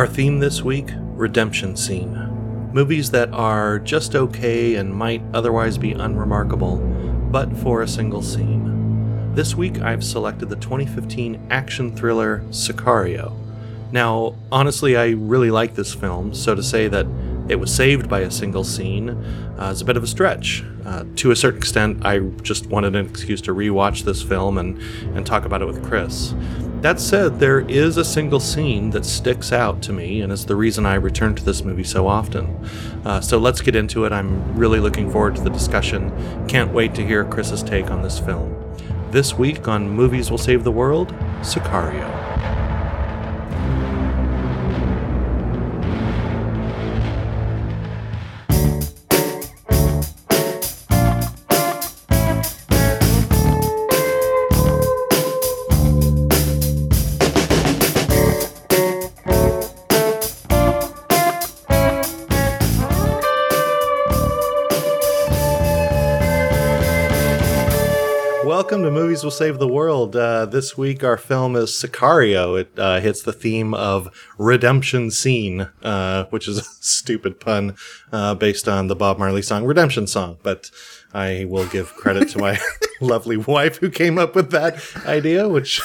Our theme this week redemption scene. Movies that are just okay and might otherwise be unremarkable, but for a single scene. This week I've selected the 2015 action thriller Sicario. Now, honestly, I really like this film, so to say that it was saved by a single scene uh, is a bit of a stretch. Uh, to a certain extent, I just wanted an excuse to rewatch this film and, and talk about it with Chris. That said, there is a single scene that sticks out to me and is the reason I return to this movie so often. Uh, so let's get into it. I'm really looking forward to the discussion. Can't wait to hear Chris's take on this film. This week on Movies Will Save the World, Sicario. Movies Will Save the World. Uh, this week, our film is Sicario. It uh, hits the theme of redemption scene, uh, which is a stupid pun uh, based on the Bob Marley song Redemption Song. But I will give credit to my lovely wife who came up with that idea, which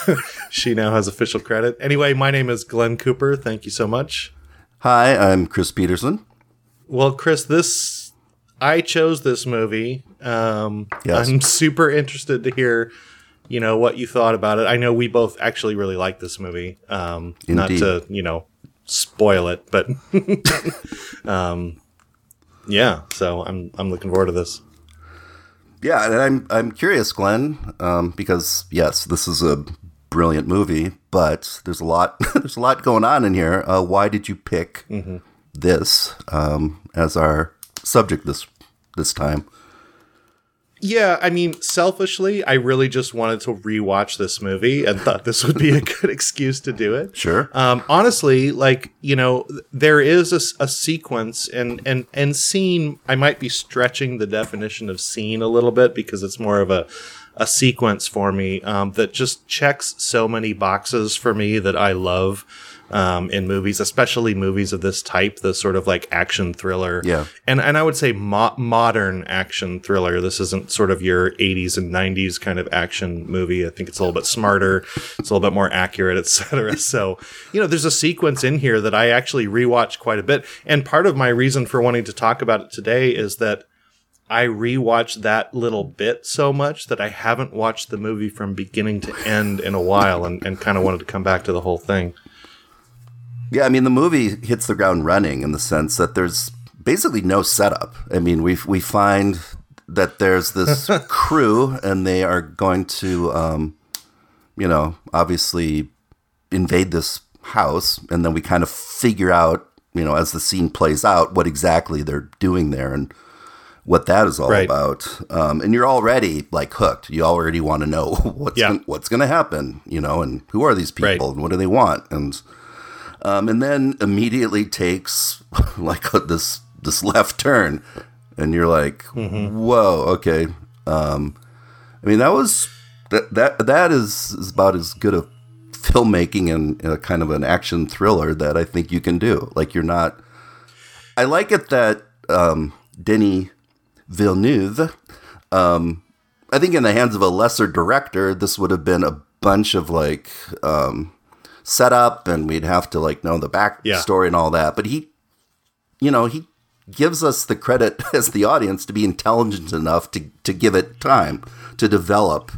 she now has official credit. Anyway, my name is Glenn Cooper. Thank you so much. Hi, I'm Chris Peterson. Well, Chris, this I chose this movie. Um, Yes. I'm super interested to hear, you know, what you thought about it. I know we both actually really like this movie. Um, not to, you know, spoil it, but um, yeah. So I'm I'm looking forward to this. Yeah, and I'm I'm curious, Glenn, um, because yes, this is a brilliant movie, but there's a lot there's a lot going on in here. Uh, why did you pick this um, as our subject this this time? Yeah, I mean, selfishly, I really just wanted to rewatch this movie and thought this would be a good excuse to do it. Sure. Um, honestly, like you know, there is a sequence and and and scene. I might be stretching the definition of scene a little bit because it's more of a a sequence for me um, that just checks so many boxes for me that I love um, in movies, especially movies of this type, the sort of like action thriller. Yeah. and and I would say mo- modern action thriller. This isn't sort of your 80s and 90s kind of action movie. I think it's a little bit smarter, it's a little bit more accurate, etc. So, you know, there's a sequence in here that I actually rewatched quite a bit, and part of my reason for wanting to talk about it today is that I rewatched that little bit so much that I haven't watched the movie from beginning to end in a while, and, and kind of wanted to come back to the whole thing. Yeah, I mean the movie hits the ground running in the sense that there's basically no setup. I mean, we we find that there's this crew and they are going to um, you know, obviously invade this house and then we kind of figure out, you know, as the scene plays out what exactly they're doing there and what that is all Right. about. Um, and you're already like hooked. You already want to know what's Yeah. gon- what's going to happen, you know, and who are these people Right. and what do they want? And um, and then immediately takes like a, this this left turn, and you're like, whoa, okay. Um, I mean, that was that that that is, is about as good a filmmaking and a kind of an action thriller that I think you can do. Like you're not. I like it that um, Denis Villeneuve. Um, I think in the hands of a lesser director, this would have been a bunch of like um, setup, and we'd have to like know the Yeah. backstory and all that. But he, you know, he gives us the credit as the audience to be intelligent enough to to give it time to develop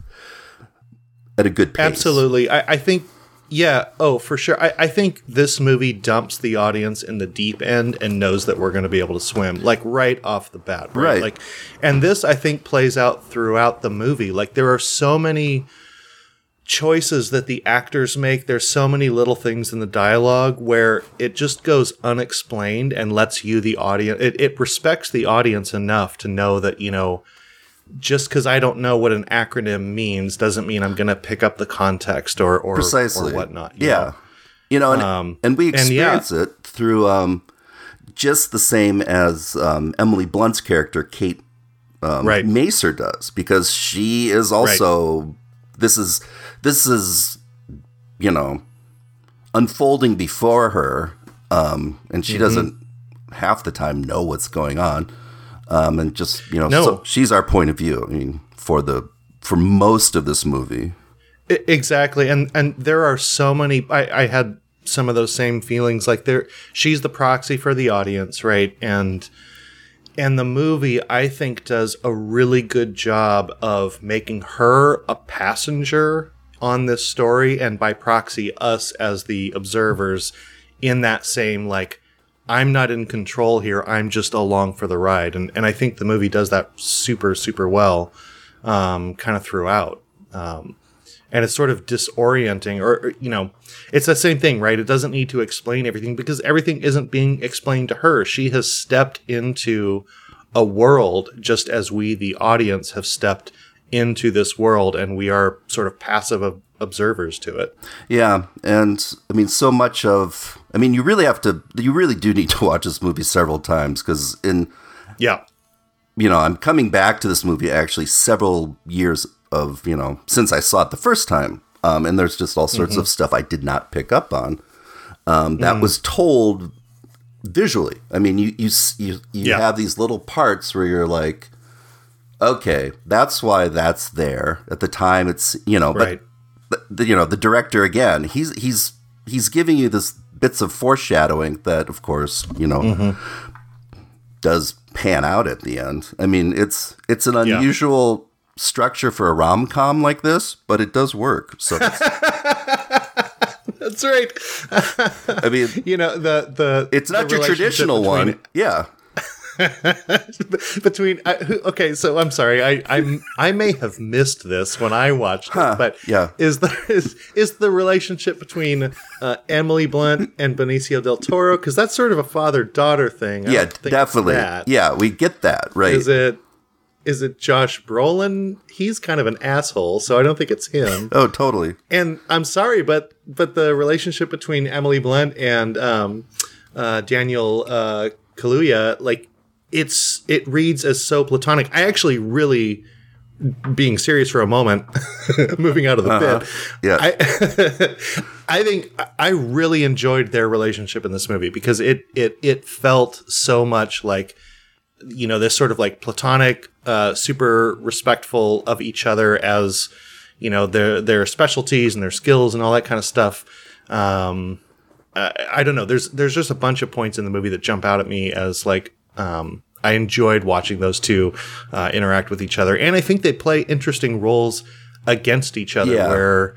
at a good pace. Absolutely. I, I think, yeah, oh, for sure. I, I think this movie dumps the audience in the deep end and knows that we're going to be able to swim, like right off the bat. Right? Right. Like, and this, I think, plays out throughout the movie. Like, there are so many choices that the actors make. There's so many little things in the dialogue where it just goes unexplained and lets you, the audience, it, it respects the audience enough to know that, you know, just because I don't know what an acronym means doesn't mean I'm going to pick up the context or or, precisely or whatnot. you Yeah, know? you know, and, Um, and we and yeah. experience it through um, just the same as um, Emily Blunt's character Kate um, Right. Macer does, because she is also this is this is you know unfolding before her um, and she doesn't half the time know what's going on, um, and just you know, No. so she's our point of view. I mean, for the for most of this movie, I- exactly and and there are so many I, I had some of those same feelings like there she's the proxy for the audience right and and the movie i think does a really good job of making her a passenger on this story and by proxy us as the observers in that same like i'm not in control here i'm just along for the ride. And and i think the movie does that super super well um kind of throughout. Um and it's sort of disorienting or, or, you know it's the same thing right? It doesn't need to explain everything because everything isn't being explained to her. She has stepped into a world just as we the audience have stepped into this world and we are sort of passive ob- observers to it Yeah, and I mean, so much of I mean, you really have to, you really do need to watch this movie several times because in yeah you know, I'm coming back to this movie actually several years of you know since I saw it the first time, um, and there's just all sorts of stuff I did not pick up on um, that was told visually. I mean, you you you, you Yeah. have these little parts where you're like, okay, that's why that's there. At the time. It's you know, right. but the, you know the director again he's he's he's giving you this bits of foreshadowing that of course you know mm-hmm. does pan out at the end. I mean it's it's an Yeah. unusual structure for a rom-com like this but it does work. So that's, that's right. I mean you know the the it's not the your traditional one. Yeah between I, who- okay so i'm sorry i i i may have missed this when i watched Huh, it but yeah. is the is, is the relationship between uh, emily blunt and benicio del toro? Because that's sort of a father-daughter thing. I yeah think definitely. yeah we get that right. Is it is it josh brolin? He's kind of an asshole so i don't think it's him. Oh totally. And i'm sorry but but the relationship between emily blunt and um uh daniel uh kaluuya like it's it reads as so platonic i actually really being serious for a moment moving out of the pit yeah I I think I really enjoyed their relationship in this movie because it it it felt so much like you know this sort of like platonic, uh, super respectful of each other as you know their their specialties and their skills and all that kind of stuff. Um, I, I don't know. There's there's just a bunch of points in the movie that jump out at me as like um, I enjoyed watching those two uh, interact with each other, and I think they play interesting roles against each other Yeah. where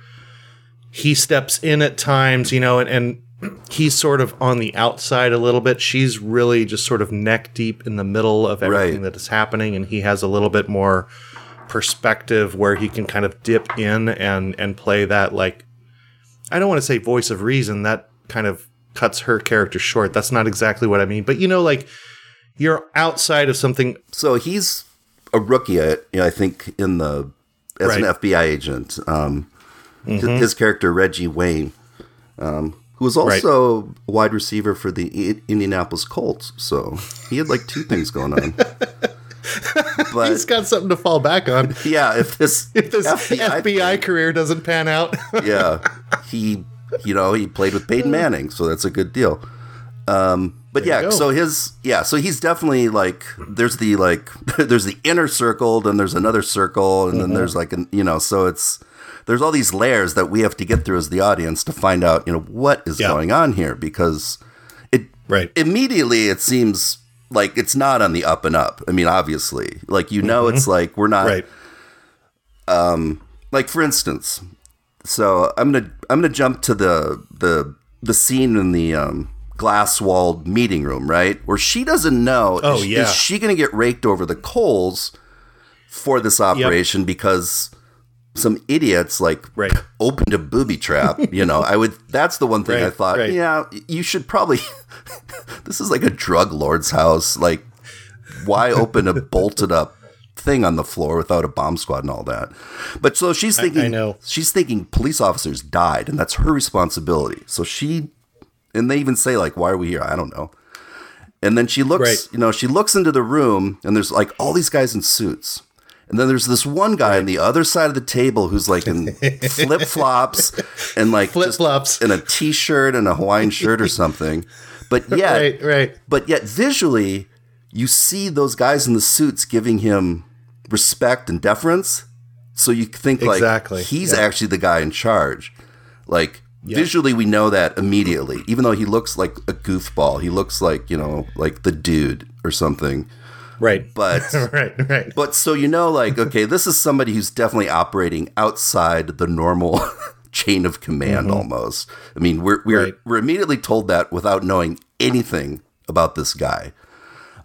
he steps in at times, you know, and, and he's sort of on the outside a little bit. She's really just sort of neck deep in the middle of everything Right. that is happening, and he has a little bit more perspective where he can kind of dip in and and play that like I don't want to say voice of reason. That kind of cuts her character short. That's not exactly what I mean. But you know, like you're outside of something. so he's a rookie know, i think in the as an fbi agent. Um his- his character reggie wayne um who was also a wide receiver for the I- indianapolis colts. So he had like two things going on. But He's got something to fall back on. yeah if this If this FBI FBI, career doesn't pan out, yeah, he, you know, he played with Peyton Manning, so that's a good deal. Um, but There yeah, so his, yeah, so he's definitely like, there's the like, there's the inner circle, then there's another circle, and Mm-hmm. then there's like, an, you know, so it's, there's all these layers that we have to get through as the audience to find out, you know, what is Yeah. going on here because it right? immediately it seems like it's not on the up and up. I mean, obviously, like you know, it's like we're not right. Um, like for instance so i'm gonna i'm gonna jump to the the the scene in the um glass walled meeting room right where she doesn't know Oh, is, yeah. is she gonna get raked over the coals for this operation because some idiots like Right. opened a booby trap you know i would that's the one thing i thought right. yeah you should probably this is like a drug lord's house like why open a bolted up thing on the floor without a bomb squad and all that but so she's thinking I know. she's thinking police officers died and that's her responsibility so she and they even say like why are we here i don't know and then she looks Right. you know she looks into the room and there's like all these guys in suits And then there's this one guy on the other side of the table who's like in flip flops and like Flip-flops. in a t shirt and a Hawaiian shirt or something. But yet, Right, right. but yet visually, you see those guys in the suits giving him respect and deference. So you think like Exactly, he's yeah. actually the guy in charge. Like visually, we know that immediately. Even though he looks like a goofball, he looks like you know like the dude or something. Right. But right, right. but so you know, like, okay, this is somebody who's definitely operating outside the normal chain of command almost. I mean, we're we're Mm-hmm. Right. we're immediately told that without knowing anything about this guy.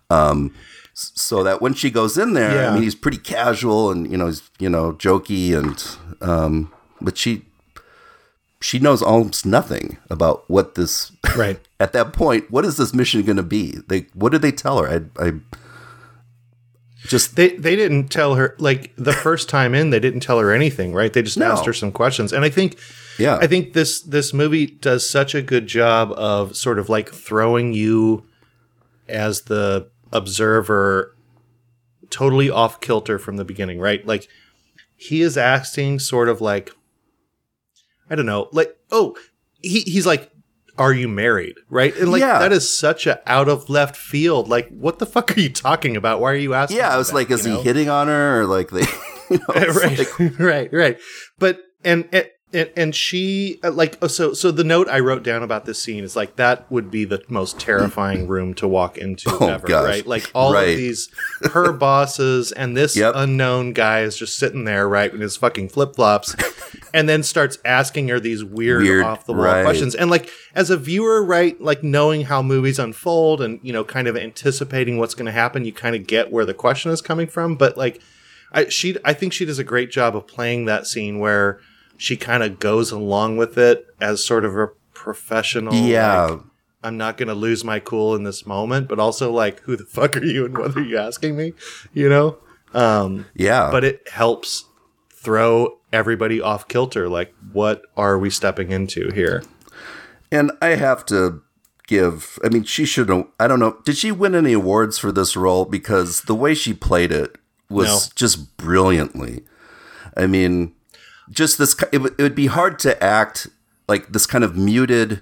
Um so that when she goes in there, I mean he's pretty casual and you know, he's you know, jokey and um but she she knows almost nothing about what this Right. at that point, what is this mission going to be? They what did they tell her? I I just They they didn't tell her like the first time in they didn't tell her anything, right? They just No. asked her some questions. And I think yeah. I think this this movie does such a good job of sort of like throwing you as the observer totally off kilter from the beginning, right? Like he is asking sort of like I don't know, like oh, he he's like are you married? Right? And like Yeah. that is such a out of left field. Like what the fuck are you talking about? Why are you asking? Yeah, I was that, like, is you he know? hitting on her or like they? You know, right, like- right, right. But and and and she uh, like oh, so so the note I wrote down about this scene is like that would be the most terrifying room to walk into Oh, ever, gosh. right? Like all Right. of these her bosses and this Yep. unknown guy is just sitting there, right, in his fucking flip flops, and then starts asking her these weird, Weird, off the wall right. questions. And like as a viewer, right, like knowing how movies unfold and you know, kind of anticipating what's going to happen, you kind of get where the question is coming from. But like, I she I think she does a great job of playing that scene where she kind of goes along with it as sort of a professional. yeah, like, I'm not going to lose my cool in this moment, but also like, who the fuck are you and what are you asking me? You know. Um, yeah. but it helps throw everybody off kilter. Like, what are we stepping into here? and I have to give. I mean, she should. I don't know. Did she win any awards for this role? Because the way she played it was No. just brilliantly. I mean, just this. It, would- it would be hard to act like this kind of muted,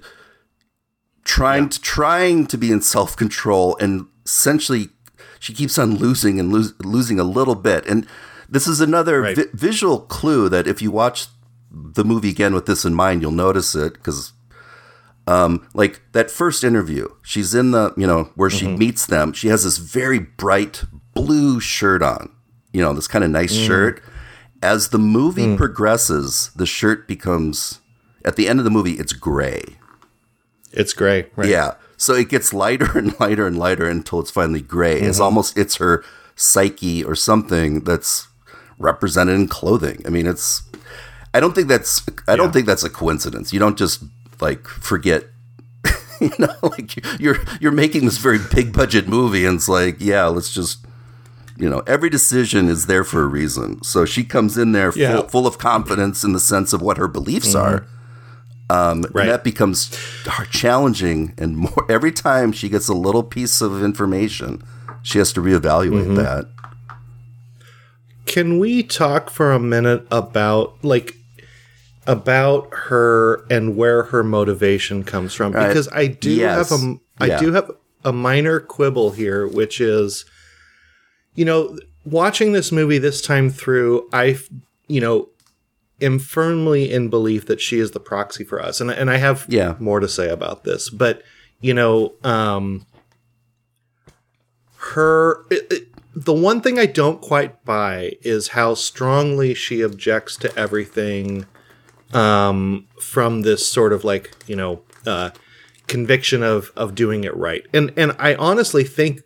trying to trying to be in self control, and essentially, she keeps on losing and lose, losing a little bit. And this is another Right. vi- visual clue that if you watch the movie again with this in mind, you'll notice it because um, like that first interview, she's in the, you know, where she meets them. She has this very bright blue shirt on, you know, this kind of nice shirt. As the movie hmm. progresses, the shirt becomes, at the end of the movie, it's gray. It's gray, right? Yeah. So it gets lighter and lighter and lighter until it's finally gray. It's mm-hmm. almost, it's her psyche or something that's represented in clothing. I mean, it's, I don't think that's, I don't think that's a coincidence. You don't just like forget you know, like you're you're making this very big budget movie, and it's like, yeah, let's just, you know, every decision is there for a reason. So she comes in there Yeah. full, full of confidence in the sense of what her beliefs are. Um, Right. And that becomes challenging, and more every time she gets a little piece of information, she has to reevaluate that. Can we talk for a minute about like about her and where her motivation comes from? Because I do Yes. have a I Yeah. do have a minor quibble here, which is, you know, watching this movie this time through, I, you know, am firmly in belief that she is the proxy for us, and and I have Yeah. more to say about this, but you know, um, her. It, it- the one thing I don't quite buy is how strongly she objects to everything um, from this sort of like you know uh, conviction of of doing it right. And and I honestly think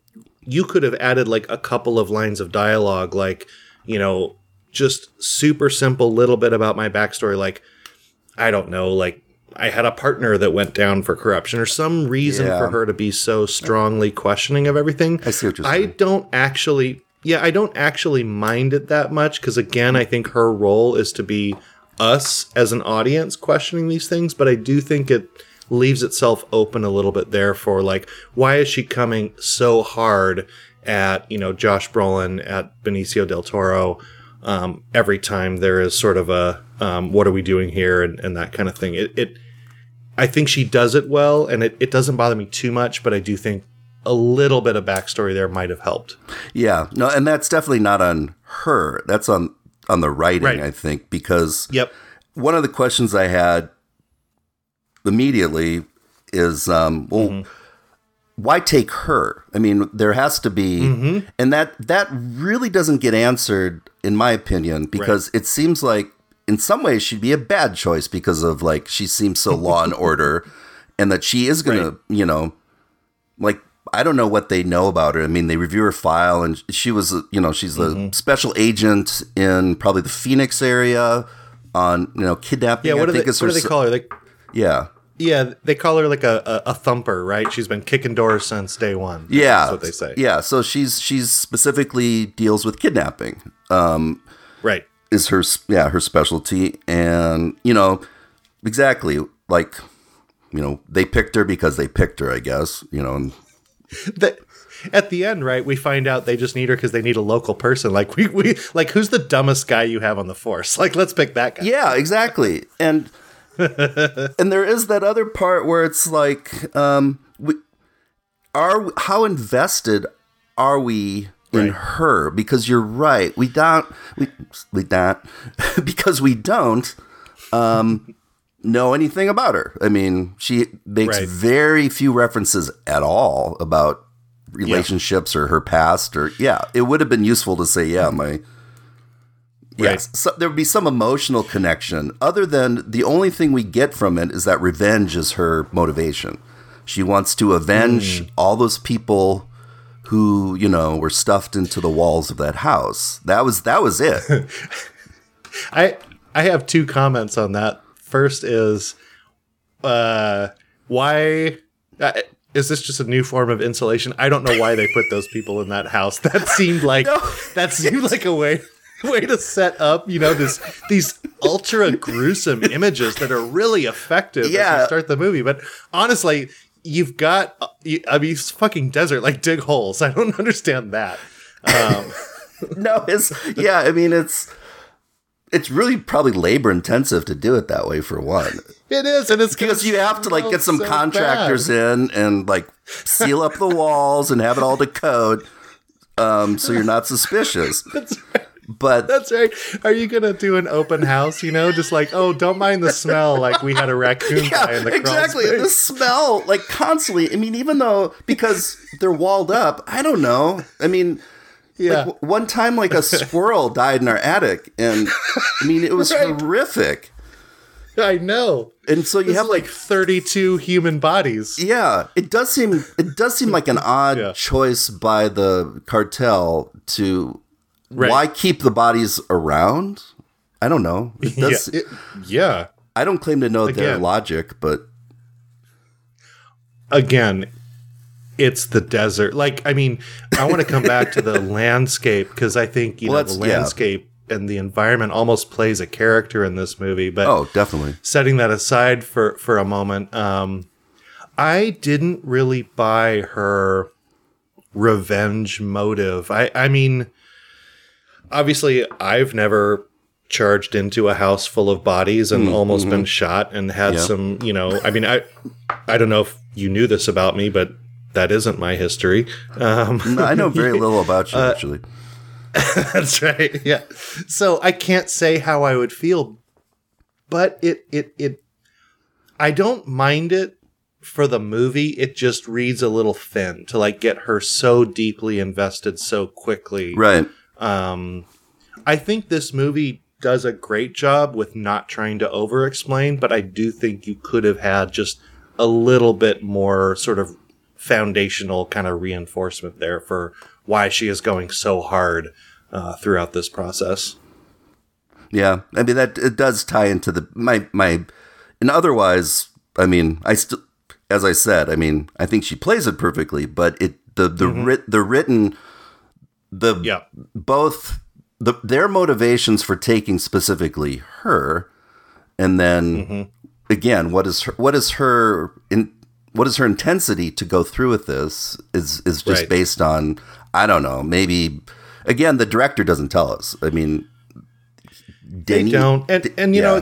you could have added like a couple of lines of dialogue, like you know, just super simple little bit about my backstory, like I don't know, like I had a partner that went down for corruption or some reason Yeah. for her to be so strongly questioning of everything. I see what you're saying. I don't actually, yeah, I don't actually mind it that much because again, I think her role is to be us as an audience questioning these things, but I do think it leaves itself open a little bit there for like why is she coming so hard at you know Josh Brolin at Benicio del Toro um, every time there is sort of a um, what are we doing here and, and that kind of thing. It, it I think she does it well, and it, it doesn't bother me too much, but I do think a little bit of backstory there might have helped. Yeah, no, and that's definitely not on her. That's on on the writing, Right. I think, because Yep. one of the questions I had immediately is, um, well, Mm-hmm. why take her? I mean, there has to be, Mm-hmm. and that that really doesn't get answered, in my opinion, because it seems like in some ways she'd be a bad choice because of like she seems so law and order, and that she is gonna, Right. you know, like I don't know what they know about her. I mean, they review her file, and she was, you know, she's Mm-hmm. special agent in probably the Phoenix area on, you know, kidnapping. Yeah. What I do they what do they call her? They, Yeah, yeah, they call her like a, a, a thumper, right? She's been kicking doors since day one. yeah, That's what they say. Yeah, so she's she's specifically deals with kidnapping. Um, Right. is her yeah her specialty, and you know, exactly like, you know, they picked her because they picked her, I guess. You know, and that at the end, right, we find out they just need her because they need a local person. Like we, we like who's the dumbest guy you have on the force? Like let's pick that guy. Yeah, exactly. And and there is that other part where it's like, um, we, are how invested are we in Right. her? Because you're right, we don't we we don't because we don't um, know anything about her. I mean, she makes Right. very few references at all about relationships or her past or yeah it would have been useful to say yeah my Yes, so there would be some emotional connection. Other than the only thing we get from it is that revenge is her motivation. She wants to avenge all those people who you know were stuffed into the walls of that house. That was that was it. I I have two comments on that. First is, uh, why uh, is this just a new form of insulation? I don't know why they put those people in that house. That seemed like that seemed like a way way to set up, you know, this these ultra gruesome images that are really effective as you start the movie. But honestly, you've got I mean, it's fucking desert. Like dig holes. I don't understand that. Um, no, it's yeah. I mean, it's it's really probably labor intensive to do it that way for one, it is, and it's because you have to like get some so contractors bad. in and like seal up the walls and have it all to code, um, so you're not suspicious. That's right. But That's right. Are you gonna do an open house? You know, just like, oh, don't mind the smell. Like we had a raccoon guy in the exactly. space. The smell, like constantly. I mean, even though because they're walled up, I don't know. I mean, Yeah, like, one time, like a squirrel died in our attic, and I mean, it was Right. horrific. I know. And so you You have have like 32 human bodies. Yeah, it does seem it does seem like an odd Yeah. choice by the cartel to Right. why keep the bodies around. I don't know. Yeah, it- yeah. I don't claim to know their logic, but Again, it's the desert. Like, I mean, I want to come back to the landscape because I think you Well, know the that's- yeah. landscape and the environment almost plays a character in this movie. But oh, definitely. setting that aside for for a moment um i didn't really buy her revenge motive i i mean obviously i've never charged into a house full of bodies and mm, almost mm-hmm. been shot and had some you know i mean i i don't know if you knew this about me but that isn't my history um No, I know very little about you uh, actually. That's right. Yeah. So I can't say how I would feel, but it it it I don't mind it for the movie. It just reads a little thin to like get her so deeply invested so quickly. Right. Um I think this movie does a great job with not trying to over explain, but I do think you could have had just a little bit more sort of foundational kind of reinforcement there for why she is going so hard uh, throughout this process. Yeah, I mean that it does tie into the my my, and otherwise, I mean, I still, as I said, I mean, I think she plays it perfectly, but it the the writ the written the Yeah. both the their motivations for taking specifically her, and then mm-hmm. again, what is her, what is her in what is her intensity to go through with this is is just Right. based on I don't know maybe again the director doesn't tell us. I mean, They don't, and and you yeah.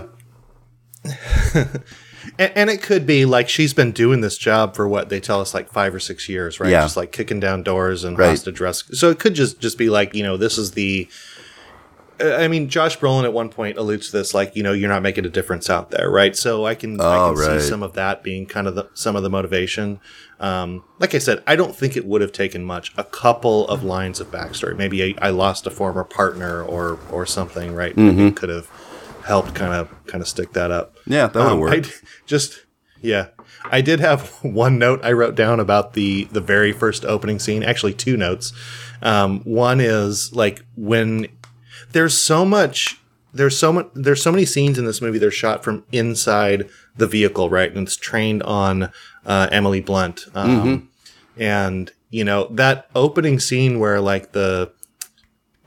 know, and, and it could be like she's been doing this job for what they tell us like five or six years, right? Yeah. Just like kicking down doors and Right. hostage rescue. So it could just just be like you know this is the. uh, I mean, Josh Brolin at one point alludes to this, like you know, you're not making a difference out there, right? So I can, I Oh, can right. see some of that being kind of the, some of the motivation. Um, like I said, I don't think it would have taken much. A couple of lines of backstory, maybe I, I lost a former partner or or something, right? Maybe Mm-hmm. it could have helped kind of kind of stick that up. yeah, that would Um, I worked. d- just yeah, I did have one note I wrote down about the the very first opening scene. Actually, two notes. Um, one is like when there's so much there's so much there's so many scenes in this movie that are shot from inside the vehicle, right? And it's trained on uh, Emily Blunt. Um, And you know that opening scene where like the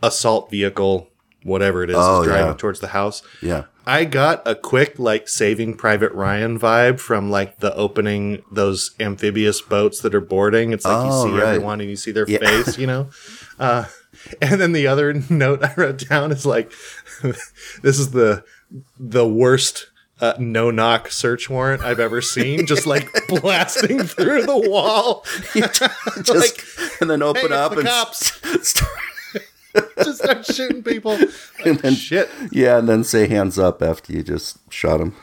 assault vehicle, whatever it is, Oh, is driving yeah. towards the house. yeah, I got a quick like Saving Private Ryan vibe from like the opening those amphibious boats that are boarding. It's like Oh, you see right. everyone and you see their Yeah. face, you know. Uh, and then the other note I wrote down is like, this is the the worst. Uh, no knock search warrant I've ever seen, just like blasting through the wall. just like, and then open "Hey, up the and cops." start, just start shooting people. Like, then- shit. yeah, and then say hands up after you just shot him.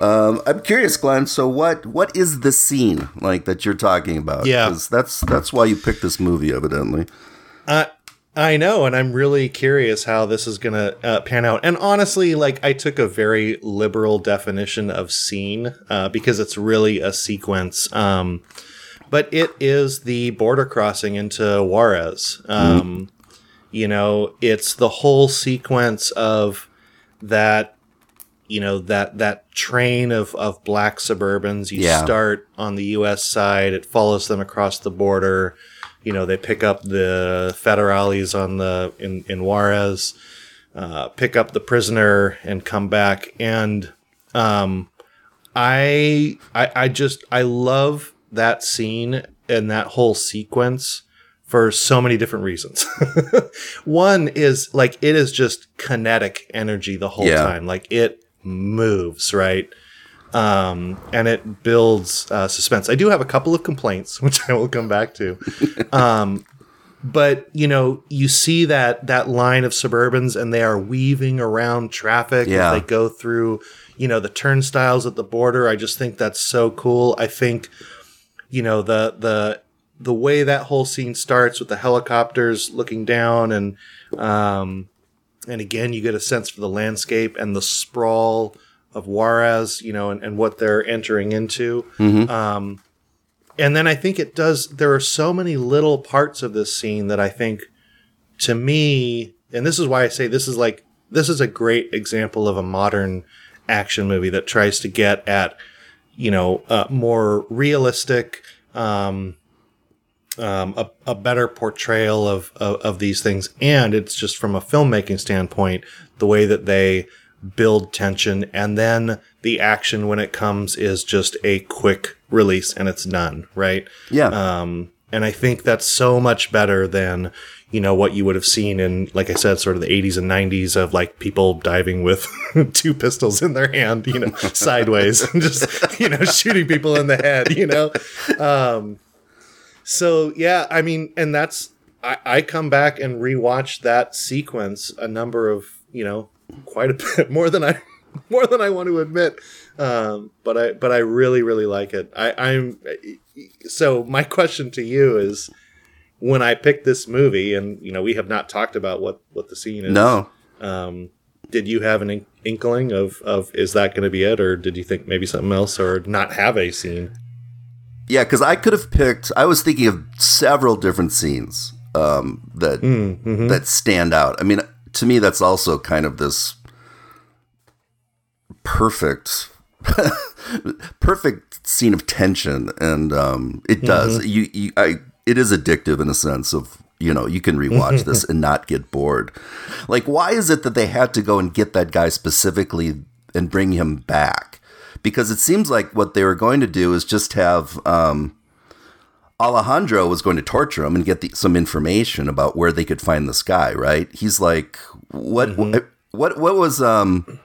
Um, I'm curious, Glenn. So, what what is the scene like that you're talking about? Yeah. that's that's why you picked this movie, evidently. Uh, I know, and I'm really curious how this is to uh, pan out. And honestly, like I took a very liberal definition of scene uh, because it's really a sequence. Um, but it is the border crossing into Juarez. Um, You know, it's the whole sequence of that. You know that that train of of black Suburbans. You Yeah. start on the U.S. side. It follows them across the border you know they pick up the federales on the in in Juarez, uh, pick up the prisoner and come back. And um, I I I just I love that scene and that whole sequence for so many different reasons. One is like it is just kinetic energy the whole Yeah. time. Like it moves, right? um, and it builds uh, suspense. I do have a couple of complaints, which I will come back to. Um, but you know, you see that that line of Suburbans, and they are weaving around traffic Yeah. as they go through, you know, the turnstiles at the border. I just think that's so cool. I think, you know, the the the way that whole scene starts with the helicopters looking down and um, and again you get a sense for the landscape and the sprawl of Juarez, you know, and, and what they're entering into. Um, and then I think it does. There are so many little parts of this scene that I think, to me, and this is why I say this is like this is a great example of a modern action movie that tries to get at, you know, uh, more realistic. Um, um, a, a better portrayal of, of of these things, and it's just from a filmmaking standpoint, the way that they build tension, and then the action when it comes is just a quick release and it's done, right? Yeah. Um, and I think that's so much better than you know what you would have seen in, like I said, sort of the 80s and 90s of like people diving with two pistols in their hand, you know, sideways, and just you know shooting people in the head, you know. Um, so yeah, I mean, and that's I, I come back and rewatch that sequence a number of you know quite a bit more than I more than I want to admit. Um, but I but I really really like it. I, I'm so my question to you is when I picked this movie, and you know we have not talked about what what the scene is. no. Um, did you have an in- inkling of of is that going to be it, or did you think maybe something else, or not have a scene? Yeah, because I could have picked. I was thinking of several different scenes um, that Mm-hmm. that stand out. I mean, to me, that's also kind of this perfect, perfect scene of tension, and um, it does. You, you, I, it is addictive in a sense of you know, you can rewatch this and not get bored. Like, why is it that they had to go and get that guy specifically and bring him back? Because it seems like what they were going to do is just have um, Alejandro was going to torture him and get the, some information about where they could find this guy. Right? He's like, what? What? What, what was um?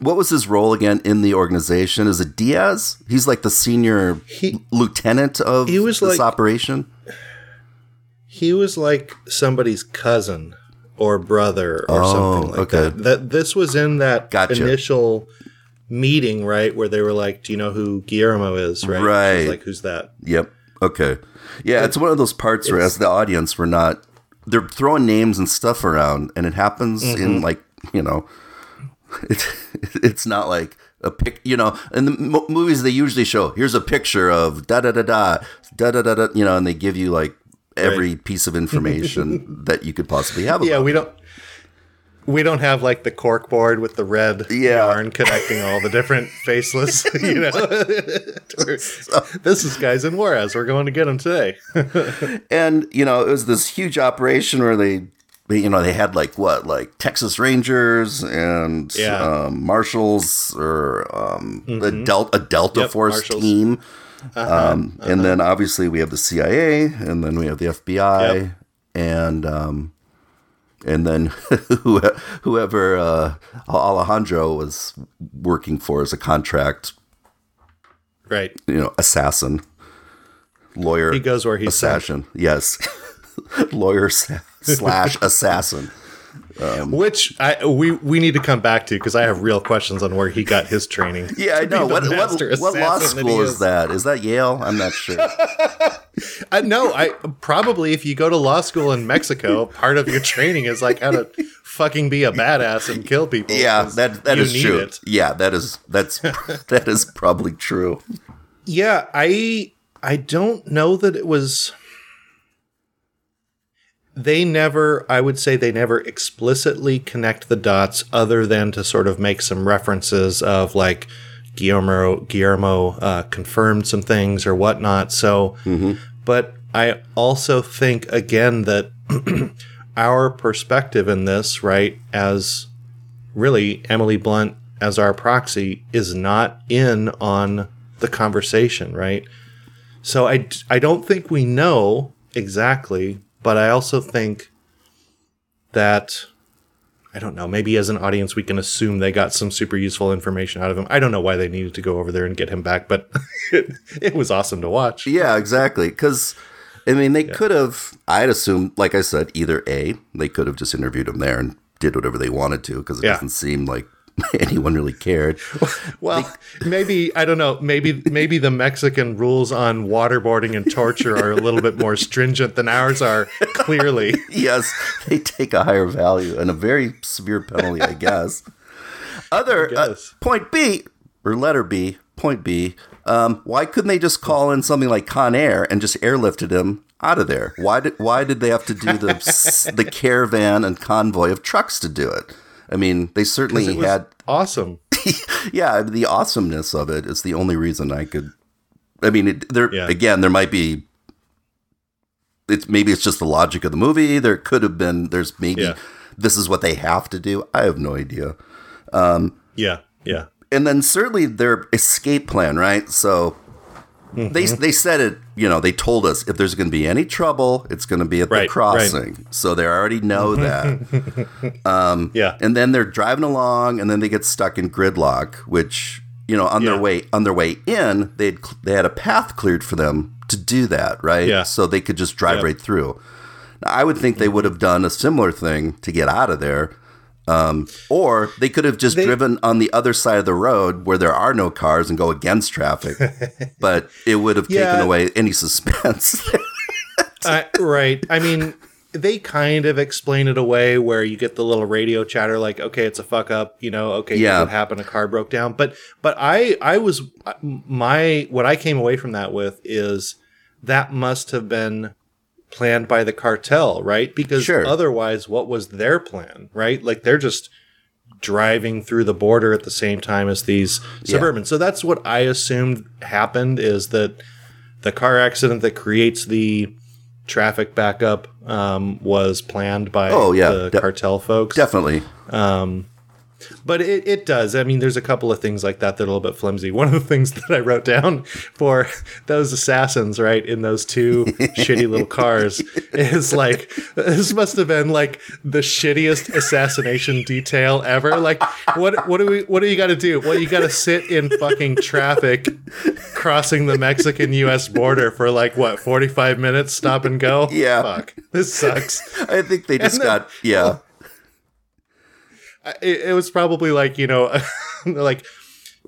What was his role again in the organization? Is it Diaz? He's like the senior He- lieutenant of He was this like- operation. He was like somebody's cousin or brother or Oh, something like okay. that. That this was in that Gotcha. initial meeting, right, where they were like, "Do you know who Guillermo is?" Right? Right. like, "Who's that?" Yep. Okay. Yeah, it's one of those parts where, as the audience, we're not. They're throwing names and stuff around, and it happens in mm-hmm. like you know, It's it's not like a pic, you know. In the movies, they usually show here's a picture of da da da da da da da, you know, and they give you like every right. piece of information that you could possibly have. yeah, we don't we don't have like the cork board with the red yeah. yarn connecting all the different faceless, you know. this is guys in Juarez. We're going to get them today. and you know, it was this huge operation where they you know they had like what like texas rangers and Yeah. um, marshals or um, a, Del- a delta Yep, force Marshals. team um, and then obviously we have the cia and then we have the fbi Yep. and um, and then whoever uh, alejandro was working for as a contract right. you know assassin lawyer He goes where he's sent. assassin yes lawyer slash assassin um, Which I we we need to come back to because I have real questions on where he got his training. yeah i know what, what, what law school he is that is that yale i'm not sure I know. I probably if you go to law school in Mexico, part of your training is like how to fucking be a badass and kill people. yeah that that is true it. yeah that is that's that is probably true Yeah, I I don't know that it was they never I would say they never explicitly connect the dots other than to sort of make some references of like Guillermo Guillermo uh, confirmed some things or whatnot. So but I also think again that our perspective in this, right, as really Emily Blunt as our proxy is not in on the conversation, right? So I, I don't think we know exactly, but I also think that I don't know, maybe as an audience we can assume they got some super useful information out of him. I don't know why they needed to go over there and get him back, but it, it was awesome to watch. yeah exactly because i mean they could have i'd assume like i said either a they could have just interviewed him there and did whatever they wanted to because it Yeah. doesn't seem like anyone really cared Well, maybe I don't know. Maybe maybe the Mexican rules on waterboarding and torture are a little bit more stringent than ours are. Clearly, yes, they take a higher value and a very severe penalty, I guess. Other uh, guess. point B or letter B, point B. Um, why couldn't they just call in something like Con Air and just airlifted him out of there? Why did Why did they have to do the the caravan and convoy of trucks to do it? I mean, they certainly had. awesome. Yeah, the awesomeness of it is the only reason I could. I mean, it, there Yeah. again, there might be. It's maybe it's just the logic of the movie. There could have been. There's maybe Yeah. this is what they have to do. I have no idea. Yeah, yeah, And then certainly their escape plan, right? So they Mm-hmm. they said it. You know, they told us if there's going to be any trouble, it's going to be at Right, the crossing. So they already know mm-hmm. that. Um, yeah. and then they're driving along and then they get stuck in gridlock which you know on Yeah. their way on their way in they they had a path cleared for them to do that right Yeah. so they could just drive Yep. right through now, i would think they mm-hmm. would have done a similar thing to get out of there um, or they could have just They- driven on the other side of the road where there are no cars and go against traffic but it would have taken away any suspense Uh, right. I mean, they kind of explain it away where you get the little radio chatter, like, okay, it's a fuck up, you know, okay, Yeah. yeah. what happened? A car broke down. But, but I, I was, my, what I came away from that with is that must have been planned by the cartel, right? Because Sure. otherwise, what was their plan, right? Like they're just driving through the border at the same time as these Yeah. suburban. So that's what I assumed happened is that the car accident that creates the traffic backup um, was planned by Oh, yeah, the de- cartel folks. Definitely. But it, it does. I mean, there's a couple of things like that that are a little bit flimsy. One of the things that I wrote down for those assassins, right, in those two shitty little cars is like, this must have been like the shittiest assassination detail ever. Like, what what do we what do you got to do? Well, you got to sit in fucking traffic crossing the Mexican U.S. border for like what 45 minutes, stop and go. Yeah. fuck, this sucks. I think they just then- got yeah. I- it, it was probably like you know like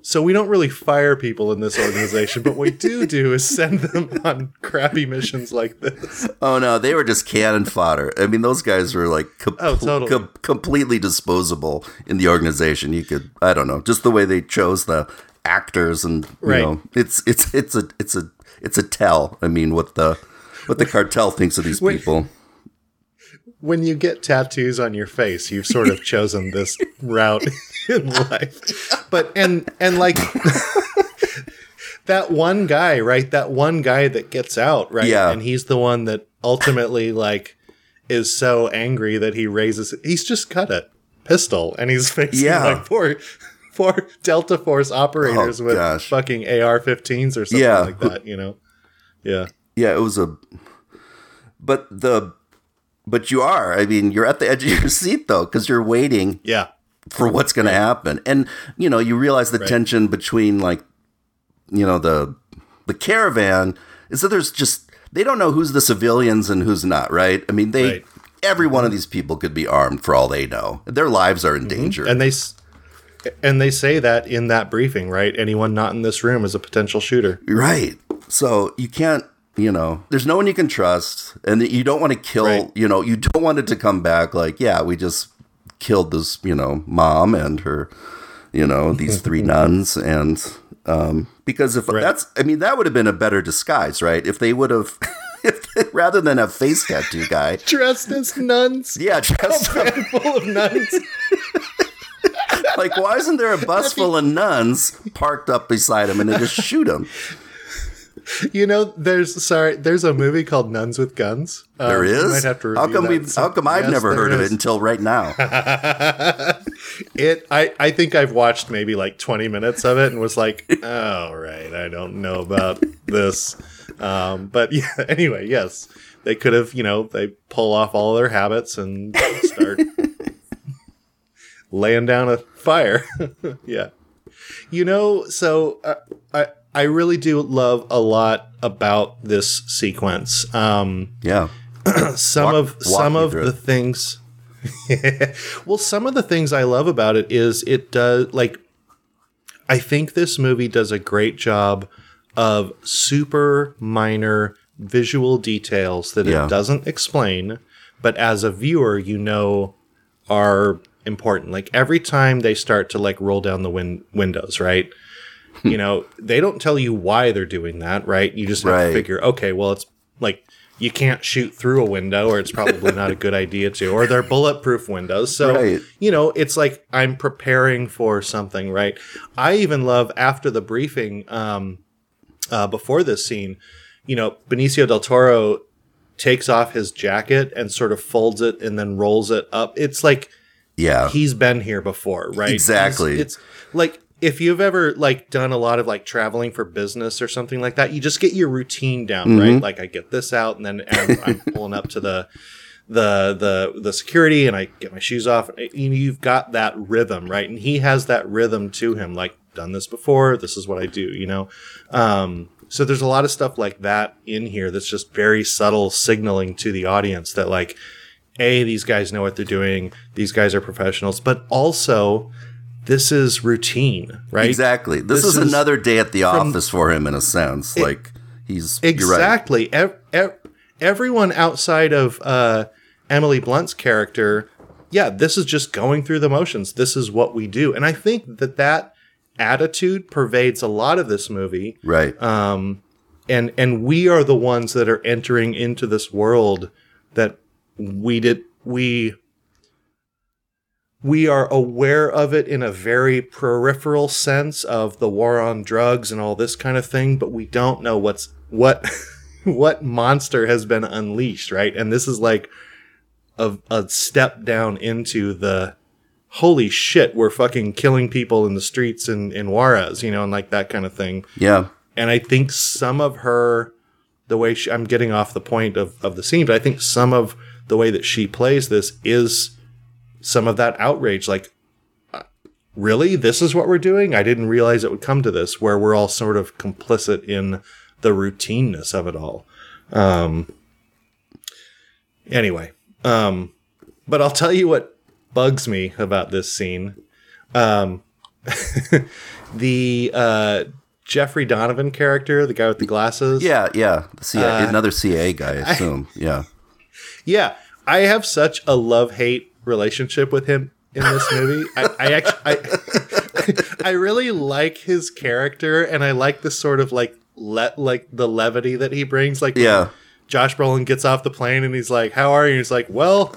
so we don't really fire people in this organization but what we do do is send them on crappy missions like this Oh no, they were just cannon fodder. I mean, those guys were like com- Oh, totally. com- completely disposable in the organization. You could, I don't know, just the way they chose the actors and you Right. know, it's it's it's a it's a it's a tell. I mean, what the what the cartel thinks of these people. When you get tattoos on your face you've sort of chosen this route in life but and and like that one guy right that one guy that gets out right Yeah. and he's the one that ultimately like is so angry that he raises he's just got a pistol and he's facing Yeah. like four four delta force operators Oh, with gosh. fucking ar-15s or something Yeah. like that you know yeah Yeah, it was a. But the, but you are. I mean, you're at the edge of your seat though, because you're waiting yeah for what's going to happen, and you know, you realize the tension between like, you know, the the caravan is that there's just they don't know who's the civilians and who's not, right? I mean, they. Right. Every one of mm-hmm. these people could be armed for all they know. Their lives are in mm-hmm. danger. and they and they say that in that briefing right anyone not in this room is a potential shooter Right. So you can't, you know, there's no one you can trust, and you don't want to kill, Right. you know, you don't want it to come back like, yeah, we just killed this, you know, mom and her, you know, these three nuns, and um, because if that's, I mean, that would have been a better disguise, right? If they would have, if rather than a face tattoo guy, dressed as nuns yeah, just full of nuns like, why isn't there a bus full of nuns parked up beside him and they just shoot him? you know there's sorry there's a movie called nuns with guns Um, There is. might have to how come we? How come I've Yes, never heard of it until right now? it I, I think i've watched maybe like 20 minutes of it and was like oh right i don't know about this um, but yeah anyway yes they could have you know they pull off all their habits and start laying down a fire yeah you know so uh, i i really do love a lot about this sequence um Yeah. some Walk- of walk some of the it. things well some of the things i love about it is it does like i think this movie does a great job of super minor visual details that Yeah. it doesn't explain but as a viewer you know are important like every time they start to like roll down the win- windows right you know they don't tell you why they're doing that right you just have Right. to figure okay well it's like you can't shoot through a window or it's probably not a good idea to or they're bulletproof windows so Right. you know it's like i'm preparing for something right i even love after the briefing um uh before this scene you know benicio del toro takes off his jacket and sort of folds it and then rolls it up it's like Yeah. he's been here before, right? Exactly. He's- it's like if you've ever like done a lot of like traveling for business or something like that, you just get your routine down, Mm-hmm. right? Like I get this out, and then I'm, I'm pulling up to the the the the security, and I get my shoes off. and you- You've got that rhythm, right? And he has that rhythm to him, like done this before. This is what I do, you know. Um, so there's a lot of stuff like that in here that's just very subtle signaling to the audience that like a these guys know what they're doing these guys are professionals but also this is routine right Exactly. This, This is, is another day at the office for him in a sense. like he's You're right. exactly ev- ev- everyone outside of uh, emily blunt's character yeah this is just going through the motions this is what we do and i think that that attitude pervades a lot of this movie Right. um, and and we are the ones that are entering into this world that we did we we are aware of it in a very peripheral sense of the war on drugs and all this kind of thing but we don't know what's what what monster has been unleashed, right? And this is like a, a step down into the holy shit, we're fucking killing people in the streets in, in Juarez, you know, and like that kind of thing. Yeah. And I think some of her, the way she, I'm getting off the point of, of the scene, but I think some of the way that she plays this is some of that outrage. Like, uh, really? This is what we're doing? I didn't realize it would come to this, where we're all sort of complicit in the routineness of it all. Um, anyway, um, but I'll tell you what bugs me about this scene. Um, the uh, Jeffrey Donovan character, the guy with the glasses. Yeah, yeah. CIA, another CA guy, I assume. yeah. Yeah, I have such a love hate relationship with him in this movie. I, I actually, I, I really like his character, and I like the sort of like let like the levity that he brings. Like, Yeah. Josh Brolin gets off the plane and he's like, "How are you?" He's like, "Well."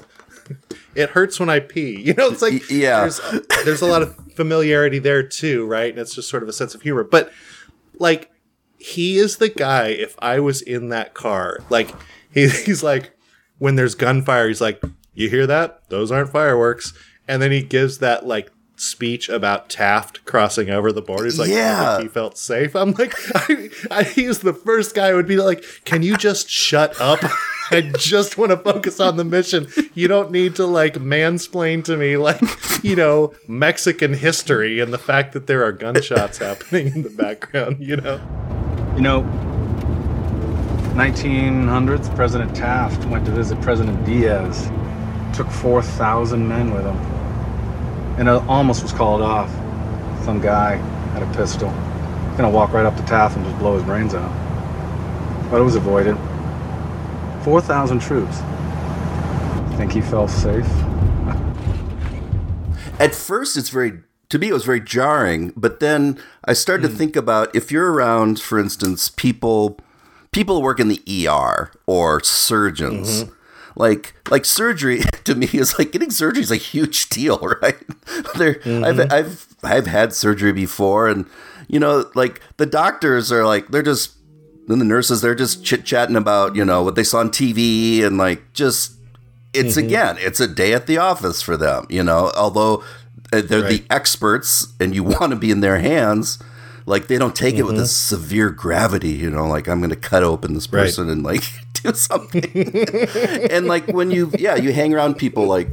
It hurts when I pee. You know, it's like yeah. There's, there's a lot of familiarity there too, right? And it's just sort of a sense of humor. But like, he is the guy. If I was in that car, like he, he's like, when there's gunfire, he's like, "You hear that? Those aren't fireworks." And then he gives that like speech about Taft crossing over the border. He's like, Yeah. "I think he felt safe." I'm like, I, I, he's the first guy who would be like, "Can you just shut up?" I just want to focus on the mission. You don't need to like mansplain to me like, you know, Mexican history and the fact that there are gunshots happening in the background, you know. You know, 1900s, President Taft went to visit President Diaz. Took 4,000 men with him. And it almost was called off. Some guy had a pistol. He's Gonna walk right up to Taft and just blow his brains out. But it was avoided. 4,000 troops. Think he felt safe? At first, it's very, to me, it was very jarring. But then I started to think about if you're around, for instance, people, people work in the ER or surgeons. Like, like surgery to me is like getting surgery is a huge deal, right? There, I've, mm-hmm. I've, I've had surgery before, and you know, like the doctors are like they're just, and the nurses they're just chit chatting about you know what they saw on TV and like just it's mm-hmm. again, it's a day at the office for them, you know. Although uh, they're the experts and you want to be in their hands, like they don't take it with a mm-hmm. severe gravity, you know. Like I'm going to cut open this Right. person and like do something. and like when you, yeah, you hang around people like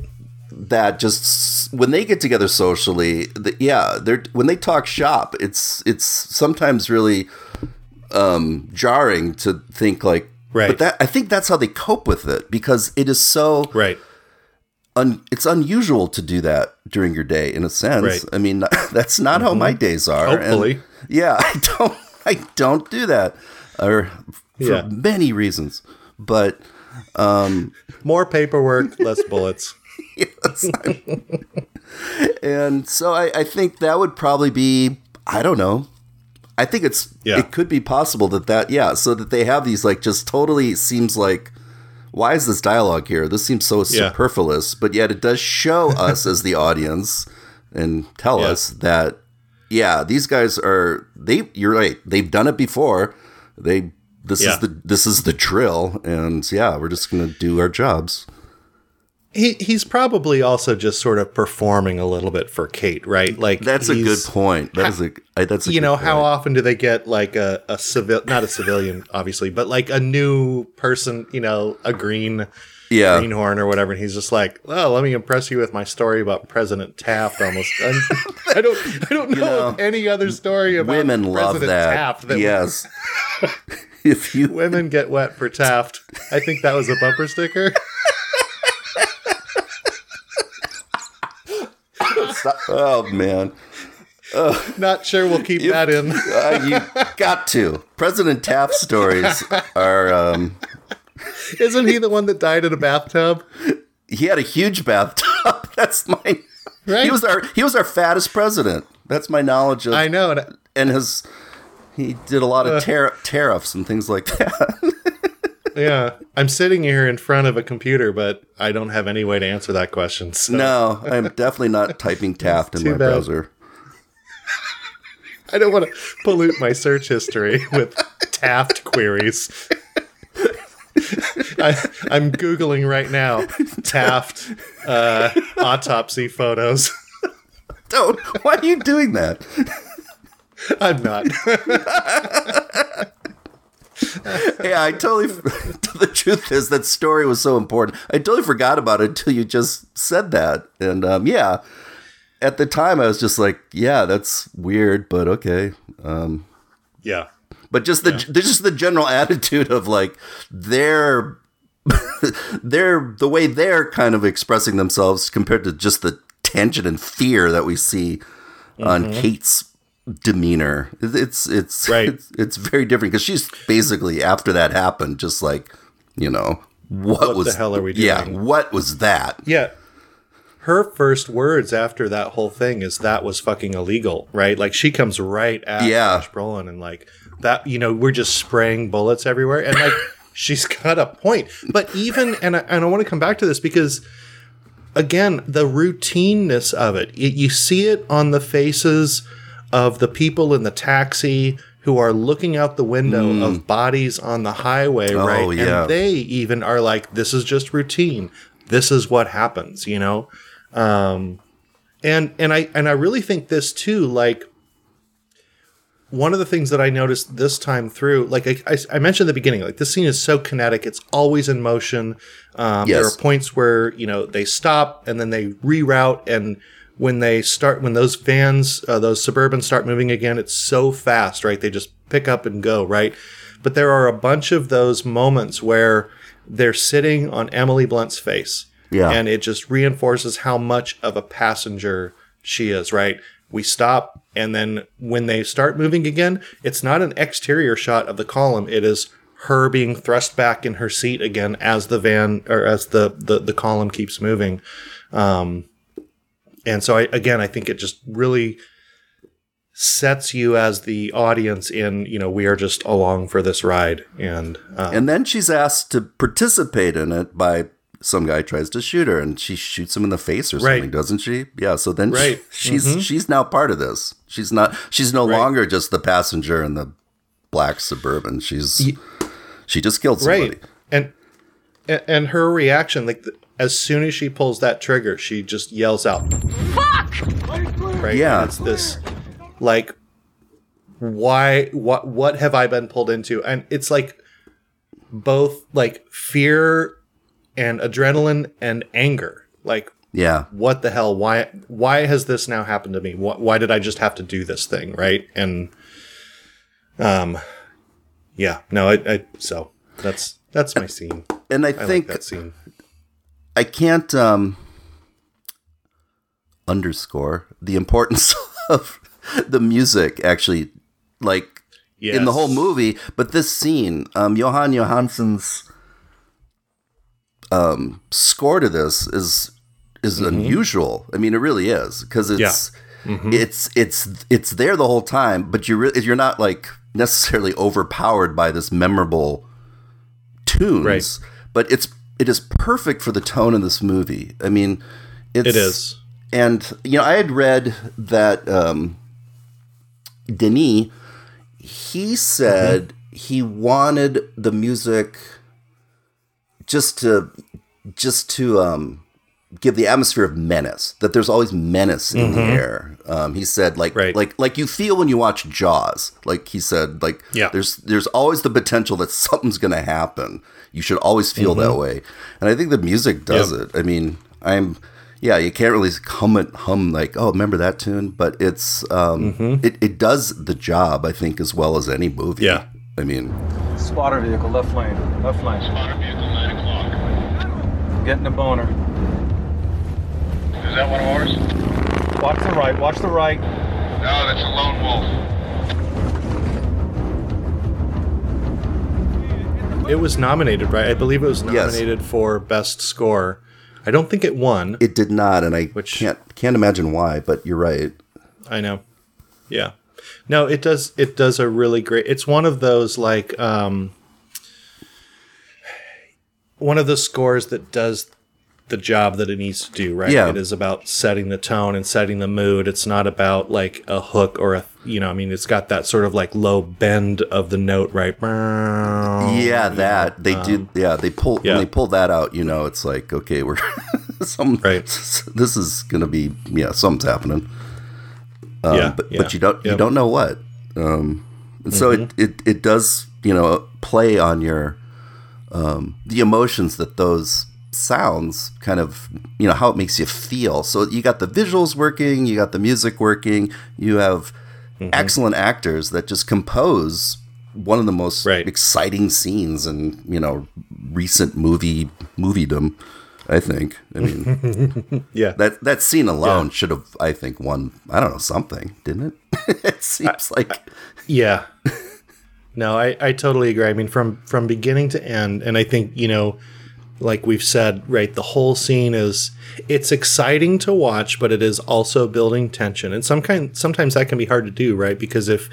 that. Just when they get together socially, the, yeah, they're when they talk shop, it's it's sometimes really um jarring to think like Right. but that I think that's how they cope with it because it is so Right. un, it's unusual to do that during your day in a sense. Right. I mean, that's not how my days are. and- Hopefully. yeah, I don't I don't do that or for Yeah. many reasons. But um, More paperwork, less bullets. yes, and so I, I think that would probably be I don't know. I think it's Yeah. it could be possible that that yeah, so that they have these like just totally seems like why is this dialogue here? This seems so Yeah. superfluous, but yet it does show us as the audience and tell Yeah. us that yeah, these guys are they you're right. They've done it before. They this Yeah. is the this is the drill and yeah, we're just going to do our jobs. He he's probably also just sort of performing a little bit for Kate, right? Like That's a good point. That is a that's a you good know how often do they get like a, a civil not a civilian obviously but like a new person you know a green yeah greenhorn or whatever and he's just like oh let me impress you with my story about president taft almost I'm, i don't i don't know, know, any other story about women love president that. taft that yes. if you women get wet for taft i think that was a bumper sticker oh man, not sure we'll keep that in uh, you got to. President Taft stories are. Um, isn't he the one that died in a bathtub he had a huge bathtub. That's my. Right. He was our he was our fattest president. That's my knowledge of. i know and and his he did a lot of tar- tariffs and things like that. Yeah, I'm sitting here in front of a computer, but I don't have any way to answer that question. So no, I'm definitely not typing Taft in my bad. browser. I don't want to pollute my search history with Taft queries. I, I'm googling right now Taft uh, autopsy photos. Don't. Why are you doing that? I'm not. yeah, I totally. the truth is that story was so important. I totally forgot about it until you just said that. And um, yeah, at the time I was just like, yeah, that's weird, but okay. Um, yeah, but just the there's just the general attitude of like they're they're the way they're kind of expressing themselves compared to just the tension and fear that we see on Kate's demeanor. It's it's Right. it's, it's very different because she's basically after that happened, just like you know what, What the was hell are we doing? Yeah, what was that? yeah. Her first words after that whole thing is that was fucking illegal, right? Like she comes right at Yeah. Josh Brolin and like that. You know, we're just spraying bullets everywhere, and like she's got a point. But even and I, and I want to come back to this because again, the routineness of it. it. You see it on the faces of the people in the taxi who are looking out the window of bodies on the highway, right? Mm. Oh, yeah. And they even are like, this is just routine. This is what happens, you know? Um, and and I and I really think this too, like one of the things that I noticed this time through, like I, I, I mentioned at the beginning, like this scene is so kinetic; it's always in motion. Um, There are points where you know they stop and then they reroute, and when they start, when those vans, uh, those suburbans start moving again, it's so fast, right? They just pick up and go, right? But there are a bunch of those moments where they're sitting on Emily Blunt's face, Yeah. and it just reinforces how much of a passenger she is, right? We stop, and then when they start moving again, it's not an exterior shot of the column. It is her being thrust back in her seat again as the van or as the the, the column keeps moving. Um, and so I again, I think it just really sets you as the audience in you know we are just along for this ride and uh, And then she's asked to participate in it by some guy tries to shoot her and she shoots him in the face or something, Right. doesn't she? Yeah, so then she- Right. she's she's now part of this. She's not she's no Right. longer just the passenger in the black suburban. She's she just killed somebody. right and and- her reaction like as soon as she pulls that trigger she just yells out fuck! Right? Yeah. And it's this like why what what have i been pulled into? And it's like both like fear and adrenaline and anger. Like Yeah. what the hell? Why why has this now happened to me? Why, why did i just have to do this thing? Right? And um yeah. No i, I so that's that's my scene. And I, i think like that scene I can't um underscore the importance of the music actually like in the whole movie, but this scene, um Jóhann Jóhannsson's um score to this is is unusual. I mean it really is because it's it's it's it's there the whole time, but you re- you're not like necessarily overpowered by this memorable tunes, Right. but it's it is perfect for the tone of this movie. I mean, it's, it is and you know, I had read that um, Denis he said he wanted the music just to just to um, give the atmosphere of menace. That there's always menace in the air. Um, he said like Right. like like you feel when you watch Jaws. Like he said like Yeah. there's there's always the potential that something's going to happen. You should always feel that way. And I think the music does Yep. it. I mean, I'm yeah, you can't really hum it hum like, oh, remember that tune? But it's um it, it does the job, I think, as well as any movie. Yeah. I mean, Spotter vehicle, left lane, left lane. Spotter vehicle, 9 o'clock. Getting a boner. Is that one of ours? Watch the right, watch the right. No, that's a lone wolf. It was nominated right i believe it was nominated for best score i don't think it won it did not, and I Which- can't can't imagine why, but you're right. I know. Yeah. No, it does it does a really great it's one of those like um one of the scores that does the job that it needs to do, right? Yeah. It is about setting the tone and setting the mood. It's not about like a hook or a you know, I mean, it's got that sort of like low bend of the note, right? yeah, that they did. Yeah, they pull yeah. when they pull that out. You know, it's like okay, we're some Right. This is gonna be yeah, something's happening. Um, Yeah, but yeah, but you don't you don't know what. Um, and so it, Mm-hmm. it it does you know play on your um, the emotions that those sounds kind of you know how it makes you feel. So you got the visuals working, you got the music working, you have Mm-hmm. excellent actors that just compose one of the most Right. exciting scenes in you know recent movie moviedom. I think. I mean, Yeah. that that scene alone should have, I think, won. I don't know something, didn't it? it seems like Yeah. No, I, I totally agree. I mean, from from beginning to end, and I think you know, like we've said, right, the whole scene is it's exciting to watch, but it is also building tension, and some kind sometimes that can be hard to do, right? Because if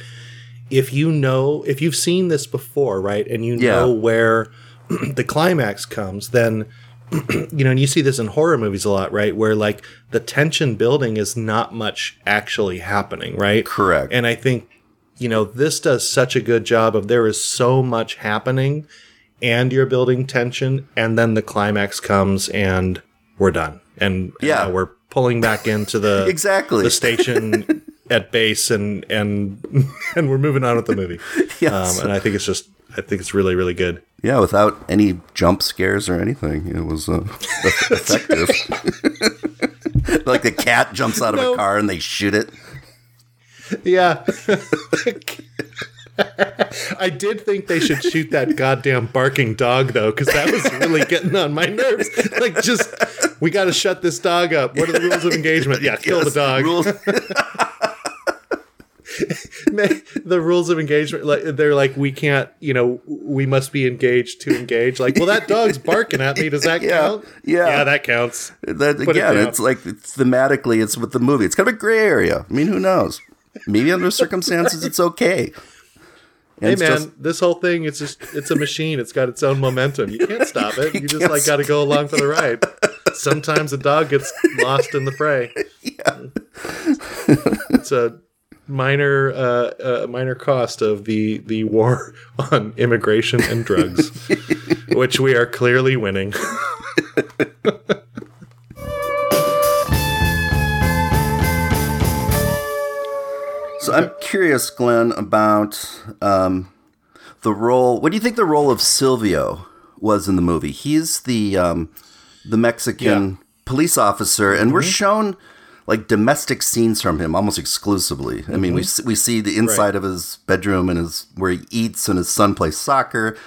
if you know if you've seen this before, right, and you Yeah. know where the climax comes, then you know, and you see this in horror movies a lot, right? Where like the tension building is not much actually happening, right? Correct. And I think, you know, this does such a good job of there is so much happening and you're building tension, and then the climax comes and we're done. And Yeah. uh, we're pulling back into the Exactly. the station at base and and and we're moving on with the movie. Yes. Um, and I think it's just I think it's really, really good. yeah, without any jump scares or anything, it was uh, effective. like the cat jumps out of No. a car and they shoot it. Yeah. I did think they should shoot that goddamn barking dog though, because that was really getting on my nerves. Like, just we got to shut this dog up. What are the rules of engagement? Yeah, kill Yes, the dog. the rules of engagement, like they're like, we can't, you know, we must be engaged to engage. Like, well, that dog's barking at me. Does that Yeah, count? yeah. yeah, that counts. that, Put it again, down. it's like it's thematically, it's with the movie. It's kind of a gray area. I mean, who knows? Maybe under circumstances, it's okay. And Hey man, just- this whole thing it's just it's a machine. It's got its own momentum. You can't stop it. You just like got to go along for the ride. Sometimes a dog gets lost in the fray. it's a minor uh, uh, minor cost of the the war on immigration and drugs, which we are clearly winning. So I'm curious, Glenn, about um, the role. What do you think the role of Silvio was in the movie? He's the um, the Mexican Yeah. Mm-hmm. police officer, and we're shown like domestic scenes from him almost exclusively. I mean, we Mm-hmm. we see the inside of his bedroom and his where he eats, and his son plays soccer.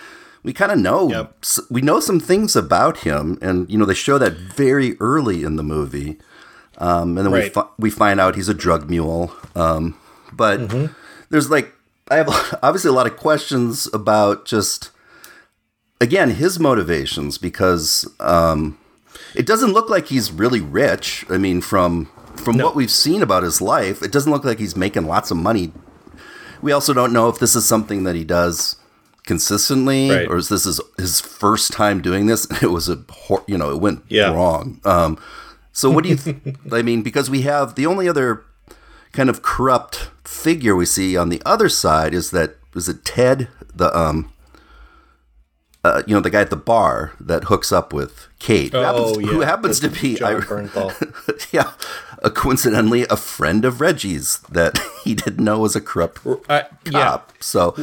We kind of know Yep. we know some things about him, and you know they show that very early in the movie. Um, and then we fi- we find out he's a drug mule. Um, but Mm-hmm. there's like I have obviously a lot of questions about just again his motivations because um, it doesn't look like he's really rich. I mean, from from what we've seen about his life, it doesn't look like he's making lots of money. We also don't know if this is something that he does consistently Right. or is this his, his first time doing this it was a hor- you know it went Yeah. wrong um so what do you th- i mean because we have the only other kind of corrupt figure we see on the other side is that is it ted the um uh, you know the guy at the bar that hooks up with Kate, who happens, Oh, yeah. who happens to be Jon I- Bernthal. yeah, a coincidentally a friend of Reggie's that he didn't know was a corrupt Uh, yeah, cop. So,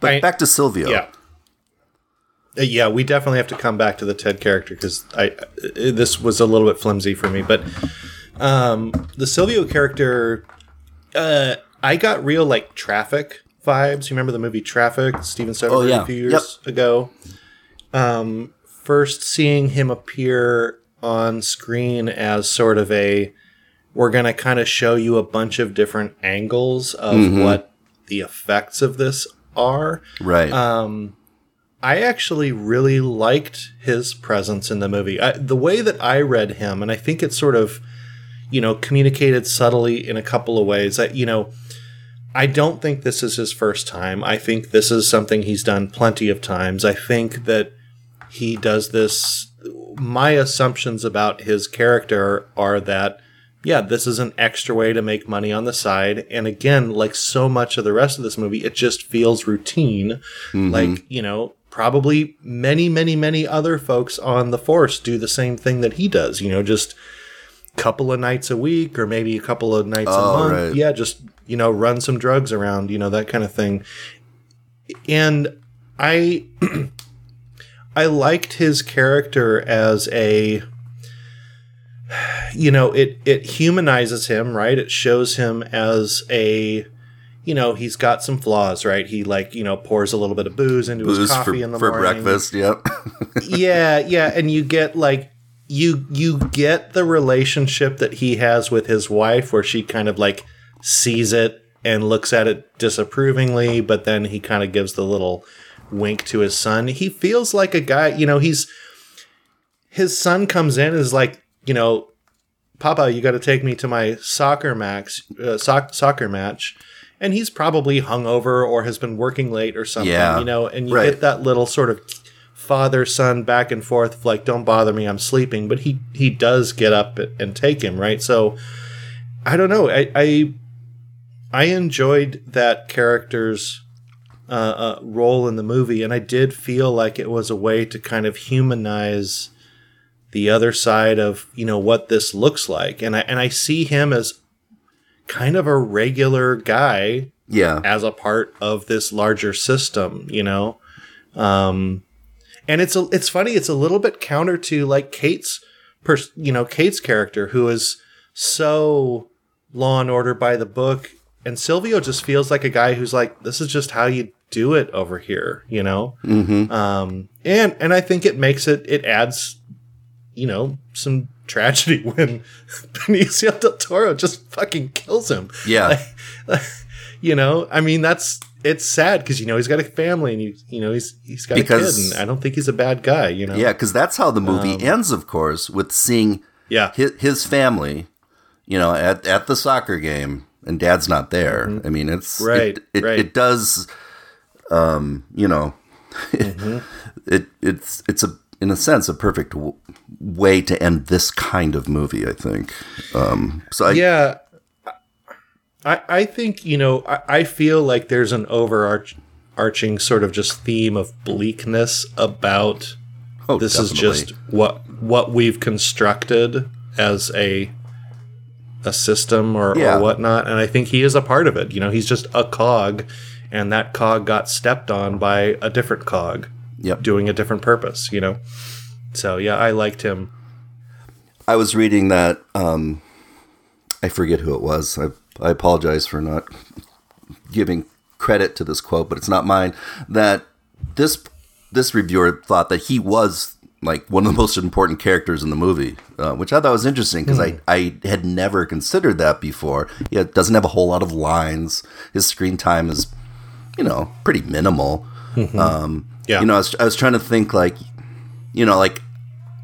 but I- back to Silvio. Yeah. Uh, Yeah, we definitely have to come back to the Ted character because I uh, this was a little bit flimsy for me, but um, the Silvio character, uh, I got real like traffic vibes. You remember the movie Traffic, Steven Soderbergh Oh, yeah. a few years ago. Um, first seeing him appear on screen as sort of a, we're gonna kind of show you a bunch of different angles of Mm-hmm. what the effects of this are. Right. Um, I actually really liked his presence in the movie. I, the way that I read him, and I think it's sort of, you know, communicated subtly in a couple of ways. That you know, I don't think this is his first time. I think this is something he's done plenty of times. I think that he does this. My assumptions about his character are that yeah, this is an extra way to make money on the side. And again, like so much of the rest of this movie, it just feels routine. Mm-hmm. Like, you know, probably many, many, many other folks on the force do the same thing that he does, you know, just couple of nights a week or maybe a couple of nights Oh, a month. right. Yeah, just, you know, run some drugs around, you know, that kind of thing. And I I liked his character as a you know, it it humanizes him, right? It shows him as a you know, he's got some flaws, right? He like, you know, pours a little bit of booze into his coffee for, in the for morning breakfast. Yep. yeah, yeah, and you get like you you get the relationship that he has with his wife where she kind of like sees it and looks at it disapprovingly, but then he kind of gives the little wink to his son. He feels like a guy, you know, he's his son comes in and is like, you know, Papa, you got to take me to my soccer max uh, soc- soccer match. And he's probably hungover or has been working late or something, Yeah, you know, and you right. get that little sort of father son back and forth of like don't bother me i'm sleeping but he he does get up and take him right so i don't know i i, I enjoyed that character's uh, uh, role in the movie and i did feel like it was a way to kind of humanize the other side of you know what this looks like and i and i see him as kind of a regular guy yeah. as a part of this larger system, you know. Um, and it's a, it's funny. It's a little bit counter to like Kate's, pers- you know, Kate's character who is so Law and Order by the book, and Silvio just feels like a guy who's like, this is just how you do it over here, you know. Mm-hmm. Um, and and I think it makes it it adds, you know, some tragedy when Benicio del Toro just fucking kills him. Yeah. Like, you know, I mean, that's it's sad because you know he's got a family and he, you know he's he's got Because- a kid, and I don't think he's a bad guy. You know, Yeah, because that's how the movie Um, ends, of course, with seeing yeah, his, his family, you know, at, at the soccer game, and dad's not there. I mean, it's Mm-hmm. Right, It, it, right. it does, um, you know, Mm-hmm. it it's it's a in a sense a perfect w- way to end this kind of movie. I think. Um, so I, yeah. I I think you know I, I feel like there's an overarching sort of just theme of bleakness about oh, this is just what what we've constructed as a a system or, Yeah. or whatnot and i think he is a part of it you know he's just a cog and that cog got stepped on by a different cog Yep. doing a different purpose you know so yeah i liked him I was reading that. Um, I forget who it was. I, I apologize for not giving credit to this quote, but it's not mine. That this this reviewer thought that he was like one of the most important characters in the movie, uh, which I thought was interesting because I, I had never considered that before. He doesn't have a whole lot of lines. His screen time is, you know, pretty minimal. Um, Yeah. You know, I was, I was trying to think like, you know, like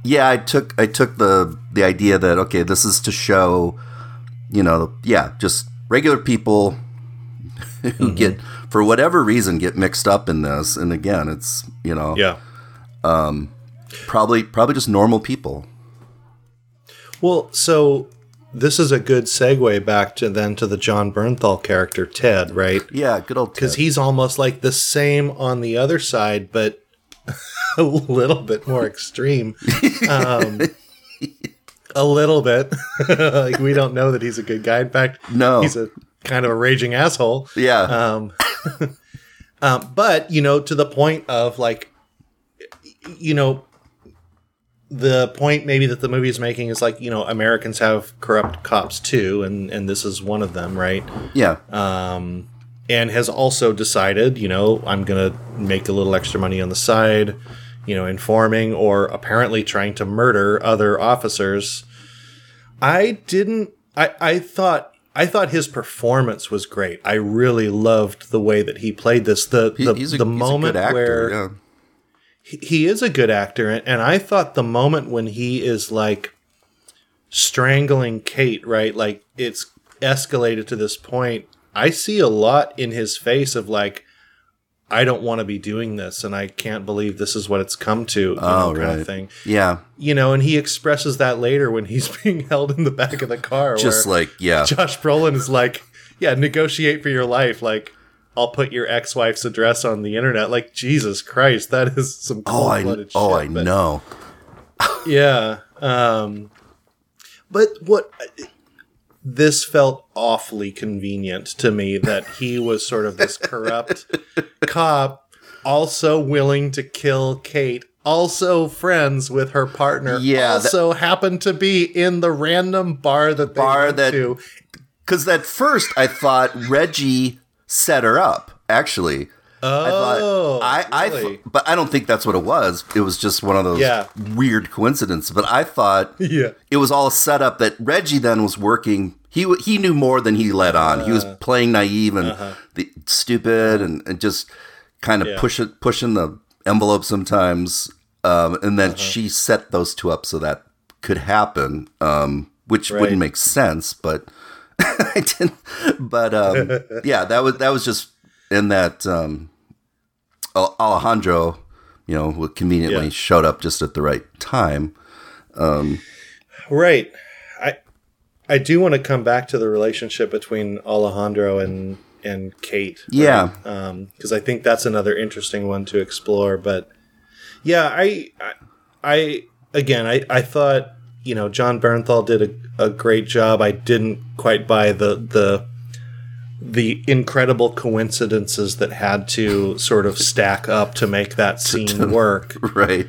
yeah, I took I took the the idea that okay, this is to show, you know, yeah, just regular people who get for whatever reason get mixed up in this, and again, it's you know, yeah. probably probably just normal people. well so this is a good segue back to then to the jon bernthal character ted right? Yeah, good old because he's almost like the same on the other side, but a little bit more extreme. Um, a little bit. like we don't know that he's a good guy. In fact, No. he's a kind of a raging asshole. yeah, Um, um, but you know, to the point of like, you know, the point maybe that the movie is making is like, you know, Americans have corrupt cops too, and and this is one of them, right? yeah, um, and has also decided, you know, I'm going to make a little extra money on the side, you know, informing or apparently trying to murder other officers. I didn't, I, I thought, I thought his performance was great. I really loved the way that he played this. The He- the, he's a, the moment good actor. where yeah. he, he is a good actor and, and i thought the moment when he is like strangling kate right like it's escalated to this point i see a lot in his face of like I don't want to be doing this, and I can't believe this is what it's come to. Oh, know, kind right. of thing. Yeah. You know, and he expresses that later when he's being held in the back of the car. Just like, yeah. Josh Brolin is like, "Yeah, negotiate for your life." Like, I'll put your ex-wife's address on the internet. Like, Jesus Christ, that is some Oh, I, cold-blooded oh, shit, I but- know. yeah. Um, but what this felt awfully convenient to me that he was sort of this corrupt cop, also willing to kill Kate, also friends with her partner, Yeah, that- also happened to be in the random bar that they Bar went that- to. Because at first I thought Reggie set her up, actually. Oh, I, I, really? but I don't think that's what it was. It was just one of those Yeah. weird coincidences. But I thought yeah. it was all set up that Reggie then was working. He he knew more than he let on. he was Uh. playing naive and the, stupid and, and just kind of Uh-huh. Yeah. push it, pushing the envelope sometimes. Um, and Uh-huh. then she set those two up so that could happen, um, which Right. wouldn't make sense, but I didn't. But um, yeah, that was that was just in that um, Alejandro, you know, conveniently Yeah. showed up just at the right time. Right. I do want to come back to the relationship between Alejandro and and Kate. Yeah. Um, because I think that's another interesting one to explore. But yeah, I I, I again I, I thought you know Jon Bernthal did a, a great job. I didn't quite buy the the the incredible coincidences that had to sort of stack up to make that scene work Right.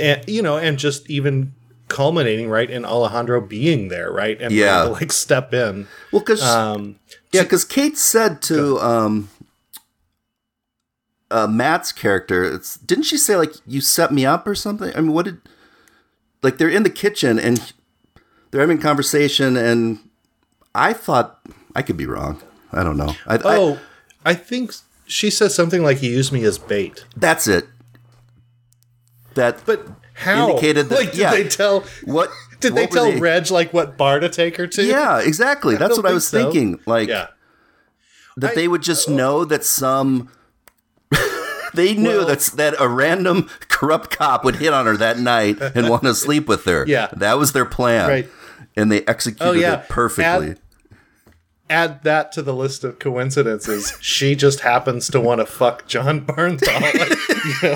and you know, and just even culminating right in Alejandro being there, right, and Yeah. to, like step in. Well, because Um, yeah, because Kate said to um, uh, Matt's character, it's didn't she say like you set me up or something? I mean, what did like they're in the kitchen and they're having conversation, and I thought I could be wrong. I don't know. I, I, oh, I think she says something like he used me as bait, that's it. That but how? Indicated that- like, did yeah. they tell? what Did they what tell Reg like what bar to take her to? Yeah, exactly. That's what I was so. thinking. Like yeah. that I- they would just know that some they knew Well- that's that a random corrupt cop would hit on her that night and want to sleep with her. Yeah. That was their plan. Right. And they executed Oh, yeah. it perfectly. Add that to the list of coincidences. she just happens to want to fuck Jon Bernthal. You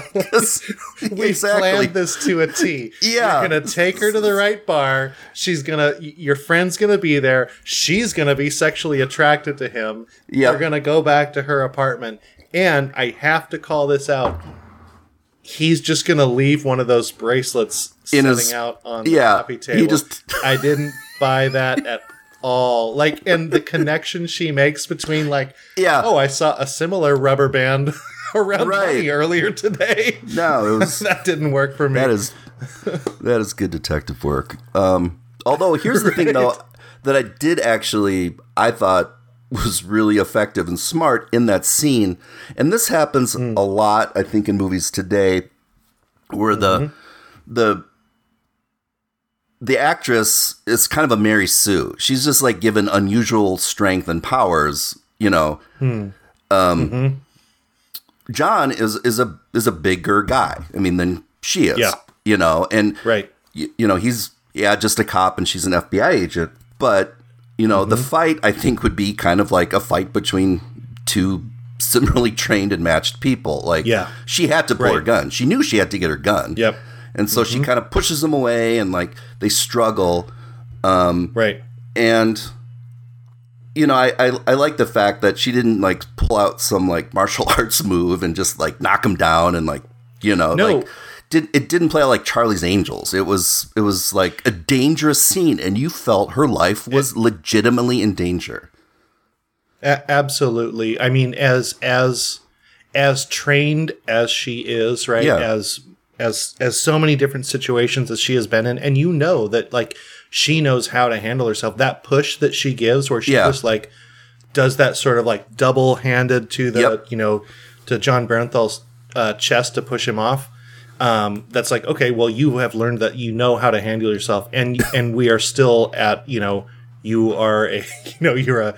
know, we exactly. planned this to a T. Yeah. You're gonna take her to the right bar. She's gonna your friend's gonna be there. She's gonna be sexually attracted to him. Yep. You're gonna go back to her apartment. And I have to call this out. He's just gonna leave one of those bracelets In sitting his- out on the yeah, table. he just- I didn't buy that at all. Like, and the connection she makes between like, Yeah. oh, I saw a similar rubber band around Right. Earlier today. No, it was that didn't work for me. that is that is good detective work. Um although here's the thing though that I did actually I thought was really effective and smart in that scene. And this happens Hmm. a lot, I think, in movies today, where Mm-hmm. the the actress is kind of a Mary Sue. She's just like given unusual strength and powers, you know. Hmm. Um, Mm-hmm. John is is a is a bigger guy. I mean, than she is. Yeah. You know, and right. y- you know he's yeah just a cop and she's an FBI agent, but you know the Mm-hmm. fight I think would be kind of like a fight between two similarly trained and matched people. Like Yeah. she had to pull her gun. She knew she had to get her gun. Yep. And so Mm-hmm. she kind of pushes him away and like they struggle. Um, Right. and you know, I, I I like the fact that she didn't like pull out some like martial arts move and just like knock him down and like you know No. like did it didn't play out like Charlie's Angels. It was it was like a dangerous scene and you felt her life was legitimately in danger. A- absolutely. I mean, as as as trained as she is, right? Yeah. As as as so many different situations as she has been in, and you know that like she knows how to handle herself. That push that she gives, where she Yeah. just like does that sort of like double handed to the Yep. you know to Jon Bernthal's uh, chest to push him off. Um, that's like okay, well, you have learned that you know how to handle yourself, and and we are still at you know you are a you know you're a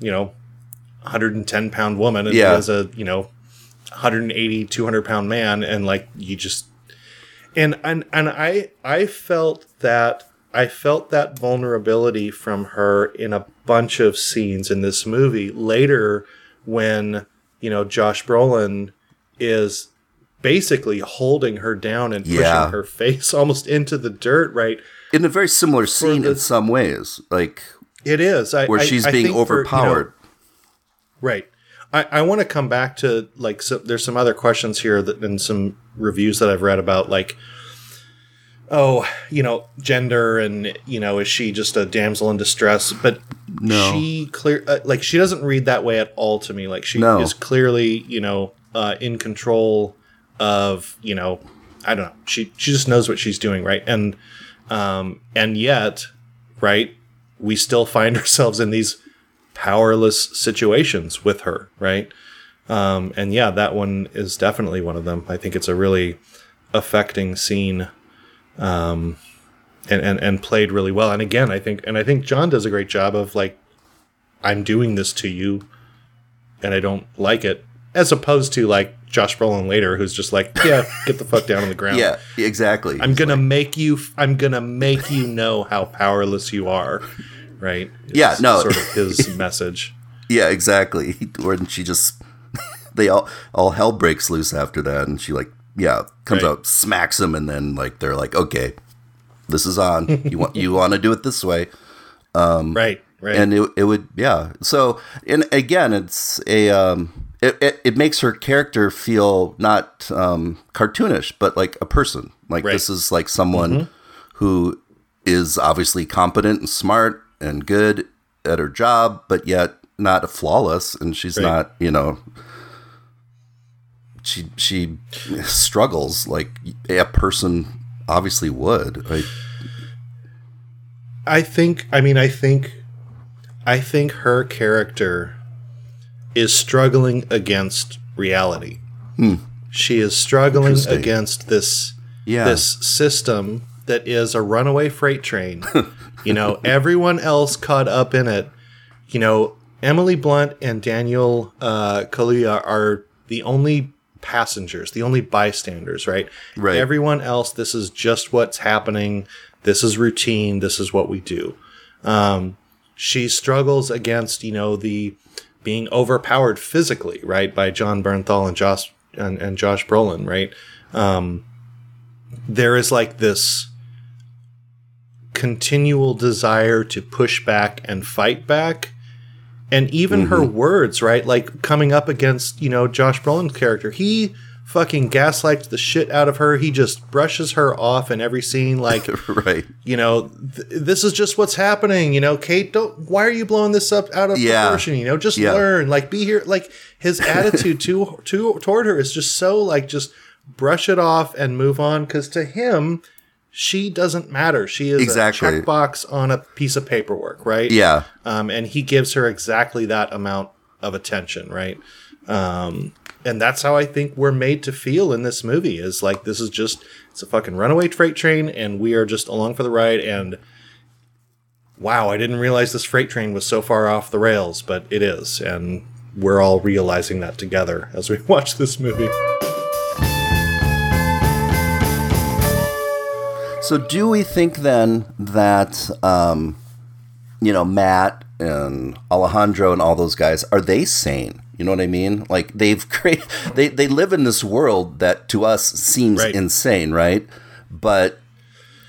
you know 110 pound woman and Yeah. has a you know 180 200 pound man and like you just and and and i i felt that i felt that vulnerability from her in a bunch of scenes in this movie later when you know josh brolin is basically holding her down and pushing Yeah. her face almost into the dirt right In a very similar scene the- in some ways, like it is I, where I- she's I being think for, you know, overpowered. Right. I, I want to come back to like so there's some other questions here that and some reviews that I've read about like oh you know gender and you know is she just a damsel in distress but No. she clear uh, like she doesn't read that way at all to me like she No. is clearly you know uh, in control of you know I don't know she she just knows what she's doing right and um and yet right we still find ourselves in these powerless situations with her, right? Um, and yeah, that one is definitely one of them. I think it's a really affecting scene, um, and, and and played really well. And again, I think and I think Jon does a great job of like, I'm doing this to you, and I don't like it, as opposed to like Josh Brolin later, who's just like, yeah, get the fuck down on the ground. Yeah, exactly. I'm gonna make you. I'm gonna make you know how powerless you are, right? Yeah, no. sort of his message. Yeah, exactly. When she just they all all hell breaks loose after that, and she like yeah comes Right. out smacks him, and then like they're like okay, this is on. You want you want to do it this way, right, right. and it it would yeah. So and again, it's a um it it, it makes her character feel not um cartoonish, but like a person. Like Right. this is like someone who is obviously competent and smart and good at her job, but yet not flawless, and she's Right. not, you know, she she struggles like a person obviously would. Like, I think. I mean, I think. I think her character is struggling against reality. She is struggling Hmm. Against this yeah, this system that is a runaway freight train. you know, everyone else caught up in it. You know, Emily Blunt and Daniel uh, Kaluuya are the only passengers, the only bystanders, right? Right. Everyone else, this is just what's happening. This is routine. This is what we do. Um, she struggles against, you know, the being overpowered physically, right, by Jon Bernthal and Josh and, and Josh Brolin, right? Um, there is like this continual desire to push back and fight back. And even her mm-hmm. words, right? Like coming up against, you know, Josh Brolin's character. He fucking gaslights the shit out of her. He just brushes her off in every scene. Like, right. you know, th- this is just what's happening. You know, Kate, don't. Why are you blowing this up out of Yeah. proportion? You know, just Yeah. learn. Like, be here. Like his attitude to to toward her is just so like just brush it off and move on. Because to him, she doesn't matter. She is Exactly. a checkbox on a piece of paperwork, right? Yeah, um, and he gives her exactly that amount of attention, right? Um, and that's how I think we're made to feel in this movie is like this is just it's a fucking runaway freight train, and we are just along for the ride. And wow, I didn't realize this freight train was so far off the rails, but it is, and we're all realizing that together as we watch this movie. So do we think then that um, you know Matt and Alejandro and all those guys are they sane? You know what I mean? Like they've created they they live in this world that to us seems Right. insane, right? But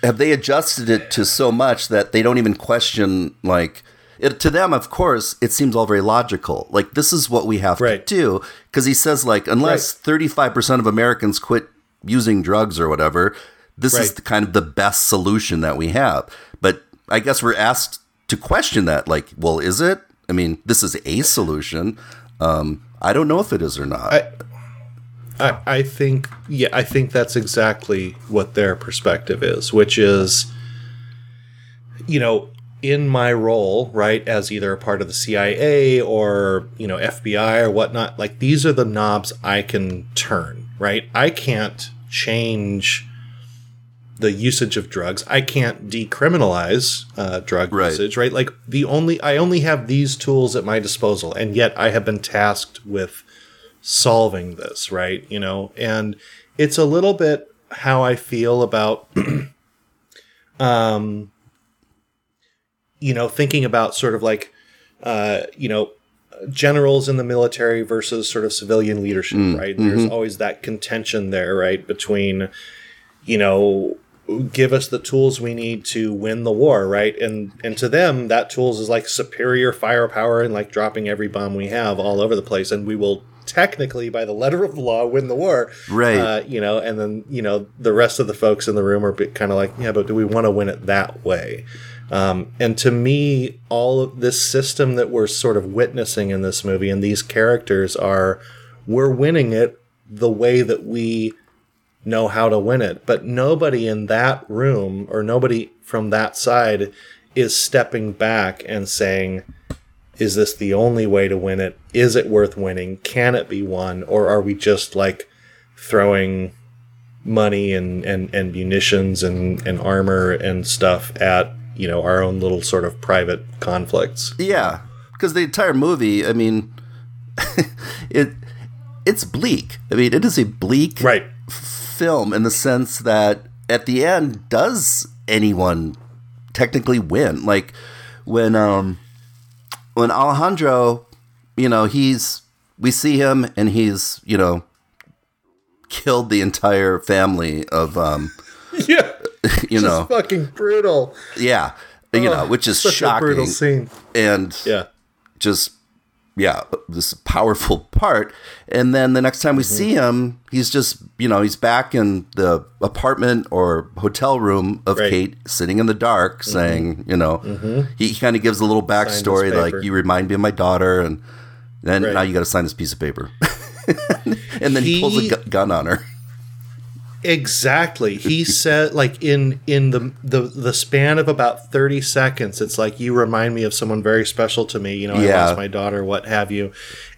have they adjusted it to so much that they don't even question like it, to them of course it seems all very logical like this is what we have Right. to do because he says like unless 35% of americans quit using drugs or whatever this is the kind of the best solution that we have. But i guess we're asked to question that like well is it? I mean this is a solution. Um i don't know if it is or not. I, I, I think yeah I think that's exactly what their perspective is, which is you know in my role right as either a part of the CIA or you know FBI or whatnot like these are the knobs I can turn right? I can't change the usage of drugs I can't decriminalize uh, drug Right. usage right like the only I only have these tools at my disposal and yet I have been tasked with solving this, right? You know, and it's a little bit how I feel about um you know, thinking about sort of like uh, you know, generals in the military versus sort of civilian leadership, right? There's always that contention there, right, between you know, give us the tools we need to win the war, right? And and to them, that tools is like superior firepower and like dropping every bomb we have all over the place, and we will technically, by the letter of the law, win the war, Right. Uh, you know, and then you know the rest of the folks in the room are kind of like, yeah, but do we want to win it that way? Um, and to me, all of this system that we're sort of witnessing in this movie and these characters are, we're winning it the way that we know how to win it. But nobody in that room or nobody from that side is stepping back and saying, is this the only way to win it? Is it worth winning? Can it be won? Or are we just like throwing money and, and, and munitions and, and armor and stuff at, you know, our own little sort of private conflicts? Yeah, because the entire movie, I mean, it it's bleak. I mean, it is a bleak Right. Film in the sense that at the end, does anyone technically win? Like when um when Alejandro, you know, he's we see him and he's you know killed the entire family of um Yeah. you know fucking brutal. yeah you know which is a brutal shocking scene. and Yeah. just yeah this powerful part and then the next time we Mm-hmm. see him he's just you know he's back in the apartment or hotel room of Right. Mm-hmm. kate sitting in the dark saying you know he, he kind of gives a little backstory like you remind me of my daughter and then Right. now you got to sign this piece of paper and then he, pulls a gu- gun on her Exactly. He said like in in the the the span of about 30 seconds it's like you remind me of someone very special to me, you know, I Yeah. lost my daughter, what have you.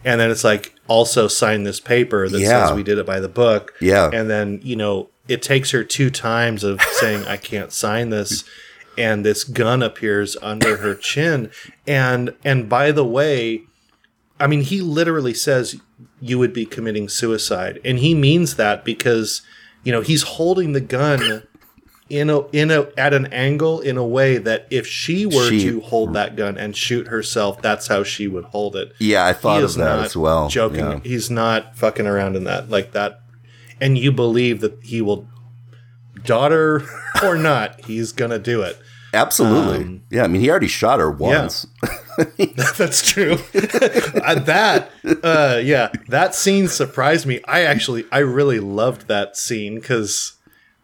And then it's like also sign this paper that Yeah. says we did it by the book. Yeah. And then, you know, it takes her two times of saying I can't sign this and this gun appears under her chin and and by the way, I mean, he literally says you would be committing suicide, and he means that because you know he's holding the gun in a in a at an angle in a way that if she were She- to hold that gun and shoot herself, that's how she would hold it. yeah i thought of that as well Joking, Yeah. he's not fucking around in that like that, and you believe that he will, daughter or not, he's gonna do it. absolutely Um, yeah i mean he already shot her once That's true. Uh, that, uh, yeah, that scene surprised me. I actually, I really loved that scene because,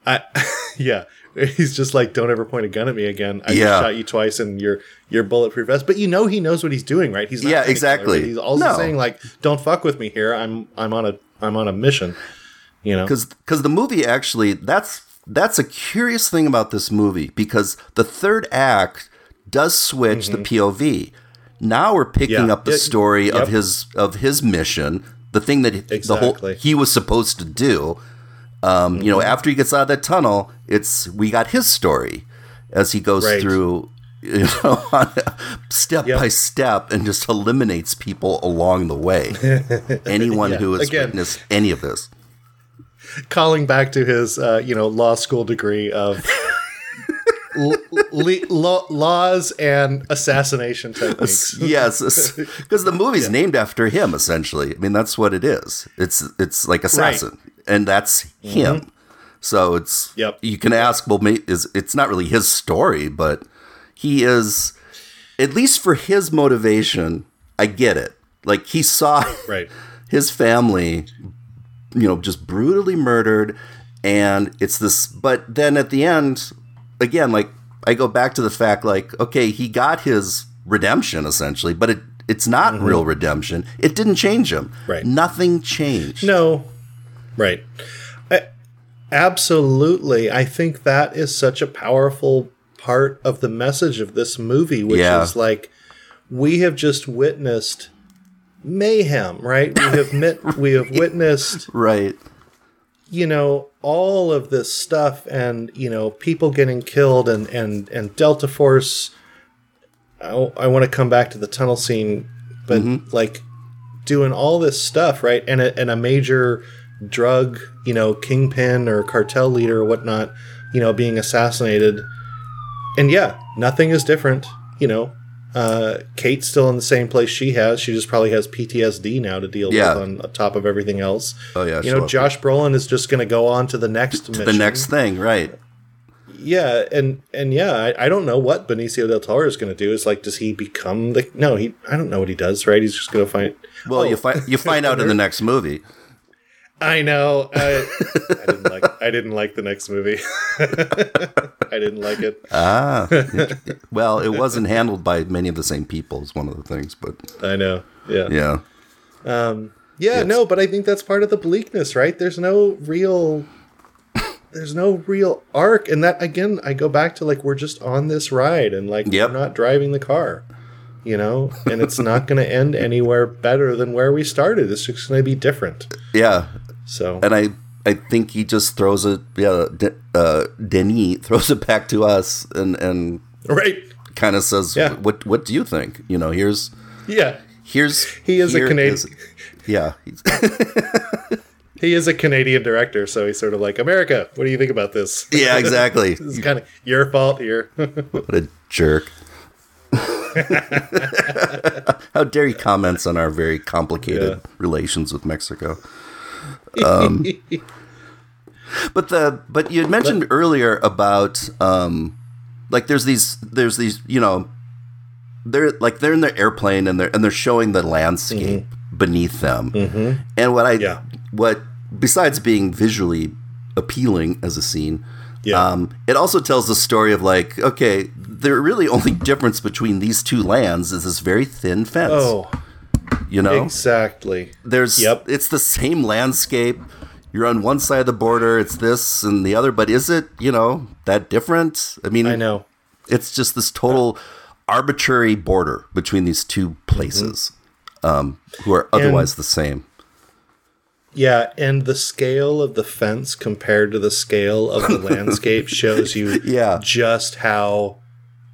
I, yeah, he's just like, "Don't ever point a gun at me again. I Yeah. just shot you twice, and you're you're bulletproof vest." But you know, he knows what he's doing, right? He's not Yeah, gonna kill her, exactly. He's also No. saying like, "Don't fuck with me here. I'm I'm on a I'm on a mission." You know, because because the movie actually that's that's a curious thing about this movie because the third act does switch the POV. Now we're picking Mm-hmm. Yeah. up the story yep. of his of his mission, the thing that the whole he was supposed to do. Um, You know, Mm-hmm. after he gets out of that tunnel, it's we got his story as he goes Right. through. You know, step Yep. by step, and just eliminates people along the way. Anyone Yeah. who has Again. witnessed any of this. calling back to his uh, you know law school degree of l- le- laws and assassination techniques. yes, because the movie's named after him. Essentially, I mean that's what it is. It's it's like assassin, and that's him. So it's Mm-hmm. Yep. You can ask, well, is it's not really his story, but he is at least for his motivation. I get it. Like he saw Right. his family, you know, just brutally murdered. And it's this, but then at the end, again, like I go back to the fact, like, okay, he got his redemption essentially, but it it's not real redemption. It didn't change him. Mm-hmm. Right. Nothing changed. No. Right. I, absolutely. I think that is such a powerful part of the message of this movie, which Yeah. is like we have just witnessed mayhem, right? We have met, we have witnessed Right. you know all of this stuff and you know people getting killed and and and delta force i, I want to come back to the tunnel scene but mm-hmm. like doing all this stuff, right? And a, and a major drug, you know, kingpin or cartel leader or whatnot, you know, being assassinated. And yeah, nothing is different. You know, uh, Kate's still in the same place she has. She just probably has PTSD now to deal Yeah. with on top of everything else. Oh, yeah, You know. Josh Brolin is just going to go on to the next to the next thing, right? Yeah, and and yeah, I, I don't know what Benicio del Toro is going to do. Is like, does he become the? No, he. I don't know what he does. Right? He's just going to find. Well, Oh, you find you find out in the next movie. I know. I, I didn't like. I didn't like the next movie. I didn't like it. Ah, well, it wasn't handled by many of the same people. Is one of the things, but I know. Yeah. yeah, Yeah, no, but I think that's part of the bleakness, right? There's no real there's no real arc and that again I go back to like we're just on this ride and like Yep. we're not driving the car. You know, and it's not going to end anywhere better than where we started. It's just going to be different. yeah. So, And I I think he just throws it. Yeah, De, uh, Denis throws it back to us and and right. kind of says, Yeah. "What what do you think? You know, here's Yeah. here's He is a Canadian- is- yeah, He is a Canadian director, so he's sort of like, "America, what do you think about this?" yeah, exactly. It's kind of your fault here. What a jerk. How dare he comments on our very complicated Yeah. relations with Mexico? Um, but the but you had mentioned earlier about um, like there's these there's these you know they're like they're in their airplane and they're and they're showing the landscape beneath them and what I Mm-hmm. Yeah. what besides being visually appealing as a scene Yeah. um, it also tells the story of like okay the really only difference between these two lands is this very thin fence oh, you know exactly. there's Yep. it's the same landscape you're on one side of the border it's this and the other but is it you know that different i mean I know. it's just this total arbitrary border between these two places um, who are otherwise the same Yeah, and the scale of the fence compared to the scale of the landscape shows you Yeah. just how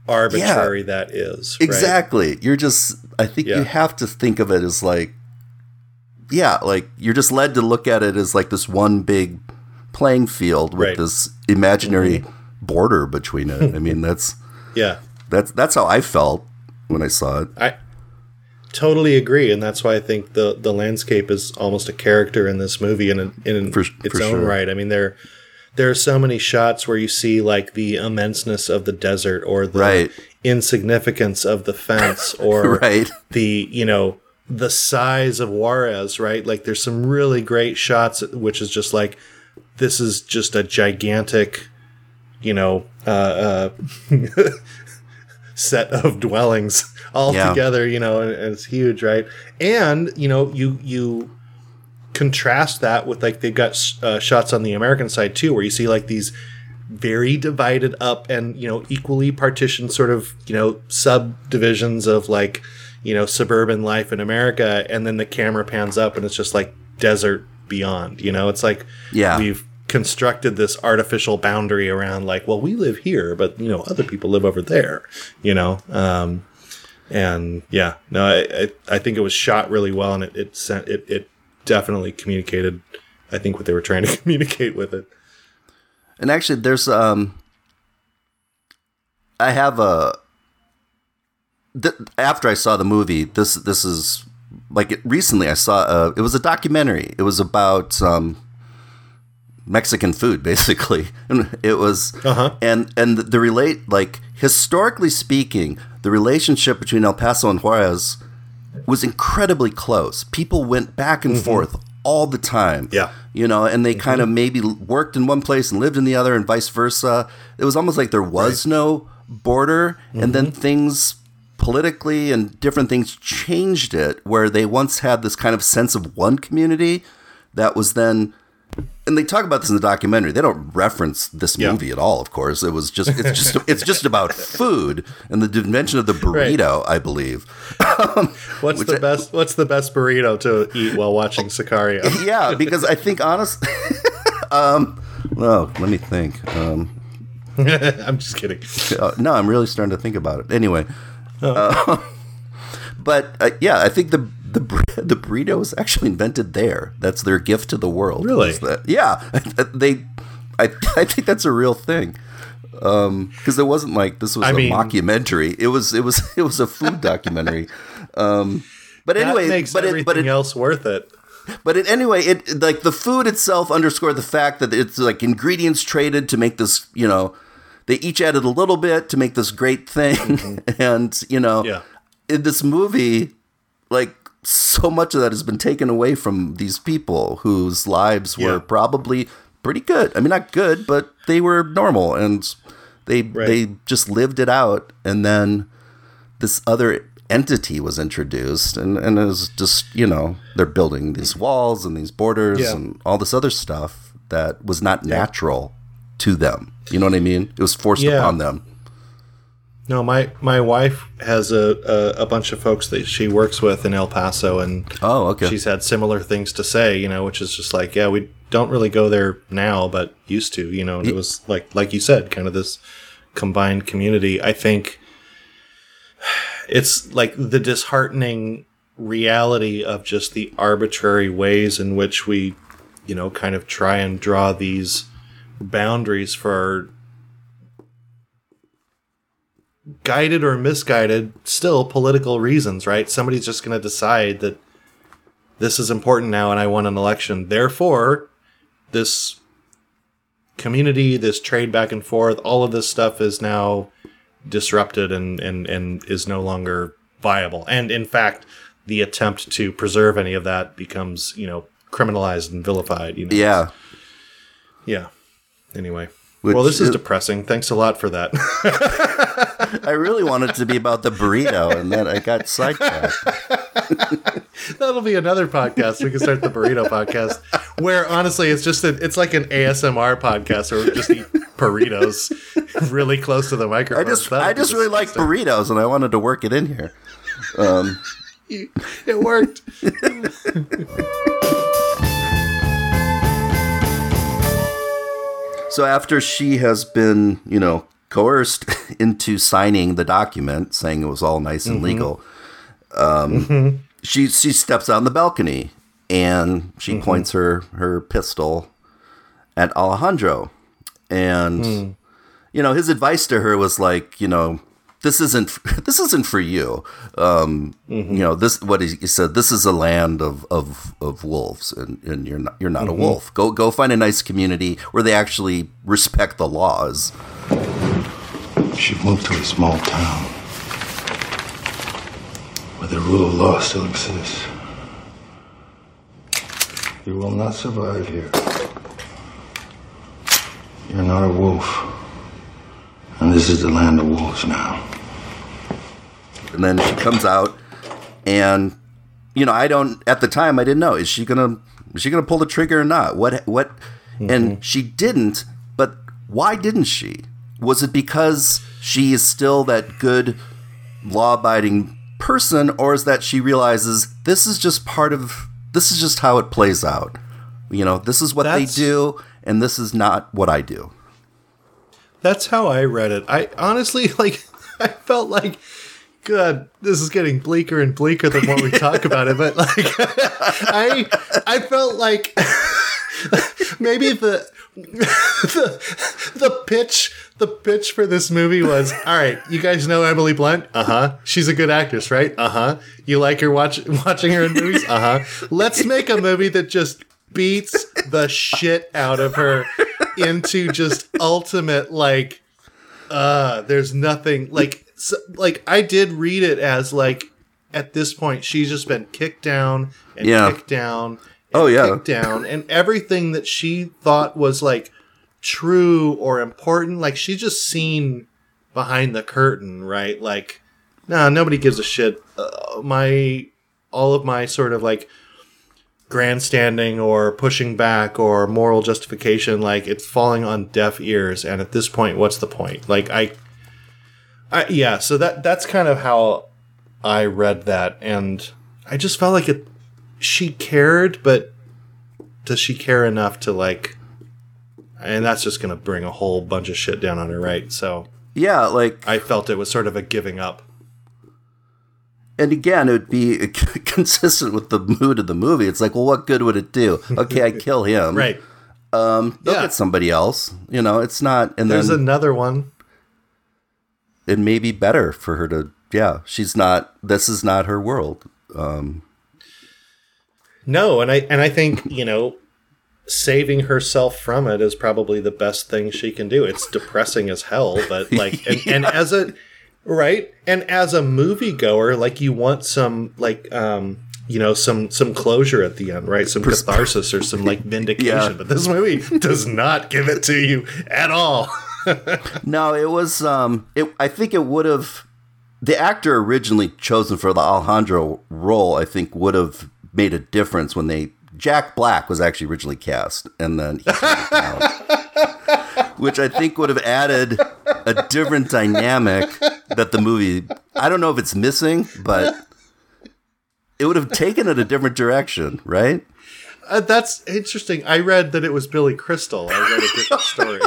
arbitrary that is. right? exactly you're just i think Yeah. you have to think of it as like yeah like you're just led to look at it as like this one big playing field with Right. Mm-hmm. this imaginary border between it i mean that's Yeah. that's that's how i felt when i saw it I totally agree, and that's why I think the the landscape is almost a character in this movie in in For- its for own sure. right. I mean, there there are so many shots where you see like the immenseness of the desert or the Right. insignificance of the fence or right the you know the size of Juarez, right? Like there's some really great shots, which is just like this is just a gigantic, you know, uh, uh, set of dwellings all Yeah. together, you know, and, and it's huge, right? And you know, you you contrast that with like they've got uh, shots on the American side too, where you see like these very divided up and you know equally partitioned sort of you know subdivisions of like you know suburban life in America, and then the camera pans up and it's just like desert beyond. You know, it's like Yeah. we've constructed this artificial boundary around like well we live here but you know other people live over there you know um and yeah no i i, I think it was shot really well and it it sent it it definitely communicated i think what they were trying to communicate with it And actually, there's um, I have a. Th- after I saw the movie, this this is like it, recently I saw a, it was a documentary. It was about um, Mexican food, basically. And it was Uh-huh. and and the, the relate like historically speaking, the relationship between El Paso and Juarez was incredibly close. People went back and mm-hmm. forth all the time. Yeah. You know, and they kind of mm-hmm. maybe worked in one place and lived in the other and vice versa. It was almost like there was no border and then mm-hmm. things politically and different things changed it where they once had this kind of sense of one community that was then and they talk about this in the documentary. They don't reference this Yeah. movie at all, of course. It was just it's just it's just about food and the invention of the burrito, I believe. What's the best what's the best burrito to eat while watching sicario yeah, because I think honest. um, no, let me think. Um, i'm just kidding uh, no, I'm really starting to think about it. Anyway, uh, but uh, yeah, I think the the the burrito was actually invented there. That's their gift to the world. Really? that- yeah. They, I, I think that's a real thing. Um, because it wasn't like this was I a mean- mockumentary. It was, it was, it was a food documentary. Um, but anyway, makes but everything it, but it, else worth it. but it, anyway, it like the food itself underscored the fact that it's like ingredients traded to make this. You know, they each added a little bit to make this great thing, and you know, Mm-hmm. Yeah. in this movie, like so much of that has been taken away from these people whose lives were probably pretty good. I mean, not good, but they were normal, and they they just lived it out, and then this other entity was introduced and, and it was just you know they're building these walls and these borders Yeah. and all this other stuff that was not natural to them you know what i mean it was forced Yeah. upon them No, my my wife has a, a a bunch of folks that she works with in El Paso, and oh okay she's had similar things to say. You know, which is just like, yeah, we don't really go there now, but used to. You know, and it was like like you said, kind of this combined community. I think it's like the disheartening reality of just the arbitrary ways in which we, you know, kind of try and draw these boundaries for guided or misguided, still political reasons, right? Somebody's just going to decide that this is important now and I want an election. Therefore, this community, this trade back and forth, all of this stuff is now disrupted and, and, and is no longer viable. And in fact, the attempt to preserve any of that becomes, you know, criminalized and vilified. You know? yeah Yeah. Anyway. Which well, this is is- depressing. Thanks a lot for that. i really wanted to be about the burrito and then i got sidetracked That'll be another podcast. We can start the burrito podcast, where honestly, it's just a, it's like an ASMR podcast, where we just eat burritos really close to the microphone. i just That'll i just really like burritos and i wanted to work it in here um, It worked. So after she has been, you know, coerced into signing the document saying it was all nice and mm-hmm. legal, um, mm-hmm. she she steps out on the balcony and she mm-hmm. points her her pistol at Alejandro, and hmm. you know his advice to her was like, you know, this isn't this isn't for you. Um, You know this what he, he said. This is a land of of, of wolves, and, and you're not you're not a wolf. Go go find a nice community where they actually respect the laws. She moved to a small town where the rule of law still exists. You will not survive here. You're not a wolf. And this is the land of wolves now. And then she comes out, and you know I don't at the time I didn't know is she gonna is she gonna pull the trigger or not? What what? And mm-hmm. she didn't. But why didn't she? Was it because she is still that good law-abiding person, or is that she realizes this is just part of this is just how it plays out? You know, this is what That's- they do, and this is not what I do. That's how I read it. I honestly like. I felt like. God, this is getting bleaker and bleaker the more we talk about it. But like, I, I felt like maybe the, the the pitch the pitch for this movie was all right you guys know emily blunt? Uh-huh. She's a good actress right? Uh-huh. You like her watch, watching her in movies? Uh-huh. Let's make a movie that just beats the shit out of her into just ultimate like uh there's nothing like so, like i did read it as like at this point she's just been kicked down and Yeah. kicked down Oh, yeah. down. And everything that she thought was like true or important like she's just seen behind the curtain right? Like nah nobody gives a shit. Uh, my all of my sort of like grandstanding or pushing back or moral justification like it's falling on deaf ears. And at this point what's the point? Like i I, yeah, so that that's kind of how I read that, and I just felt like it. She cared, but does she care enough to like? And that's just going to bring a whole bunch of shit down on her, right? So Yeah, like I felt it was sort of a giving up. and again, it would be consistent with the mood of the movie. It's like, well, what good would it do? Okay, I kill him. Right. Um, they'll Yeah. get somebody else. You know, it's not, and There's then another one. it may be better for her to. Yeah, she's not. This is not her world. Um, No, and I and I think you know, saving herself from it is probably the best thing she can do. It's depressing as hell, but like, and, and as a right, and as a moviegoer, like you want some like um you know some some closure at the end, right? Some catharsis or some like vindication. Yeah. But this movie does not give it to you at all. no, it was. Um, it. I think it would have. The actor originally chosen for the Alejandro role, I think, would have made a difference when they. Jack Black was actually originally cast, and then he came down, which I think would have added a different dynamic that the movie. I don't know if it's missing, but it would have taken it a different direction, right? Uh, that's interesting. I read that it was Billy Crystal. I read a different story.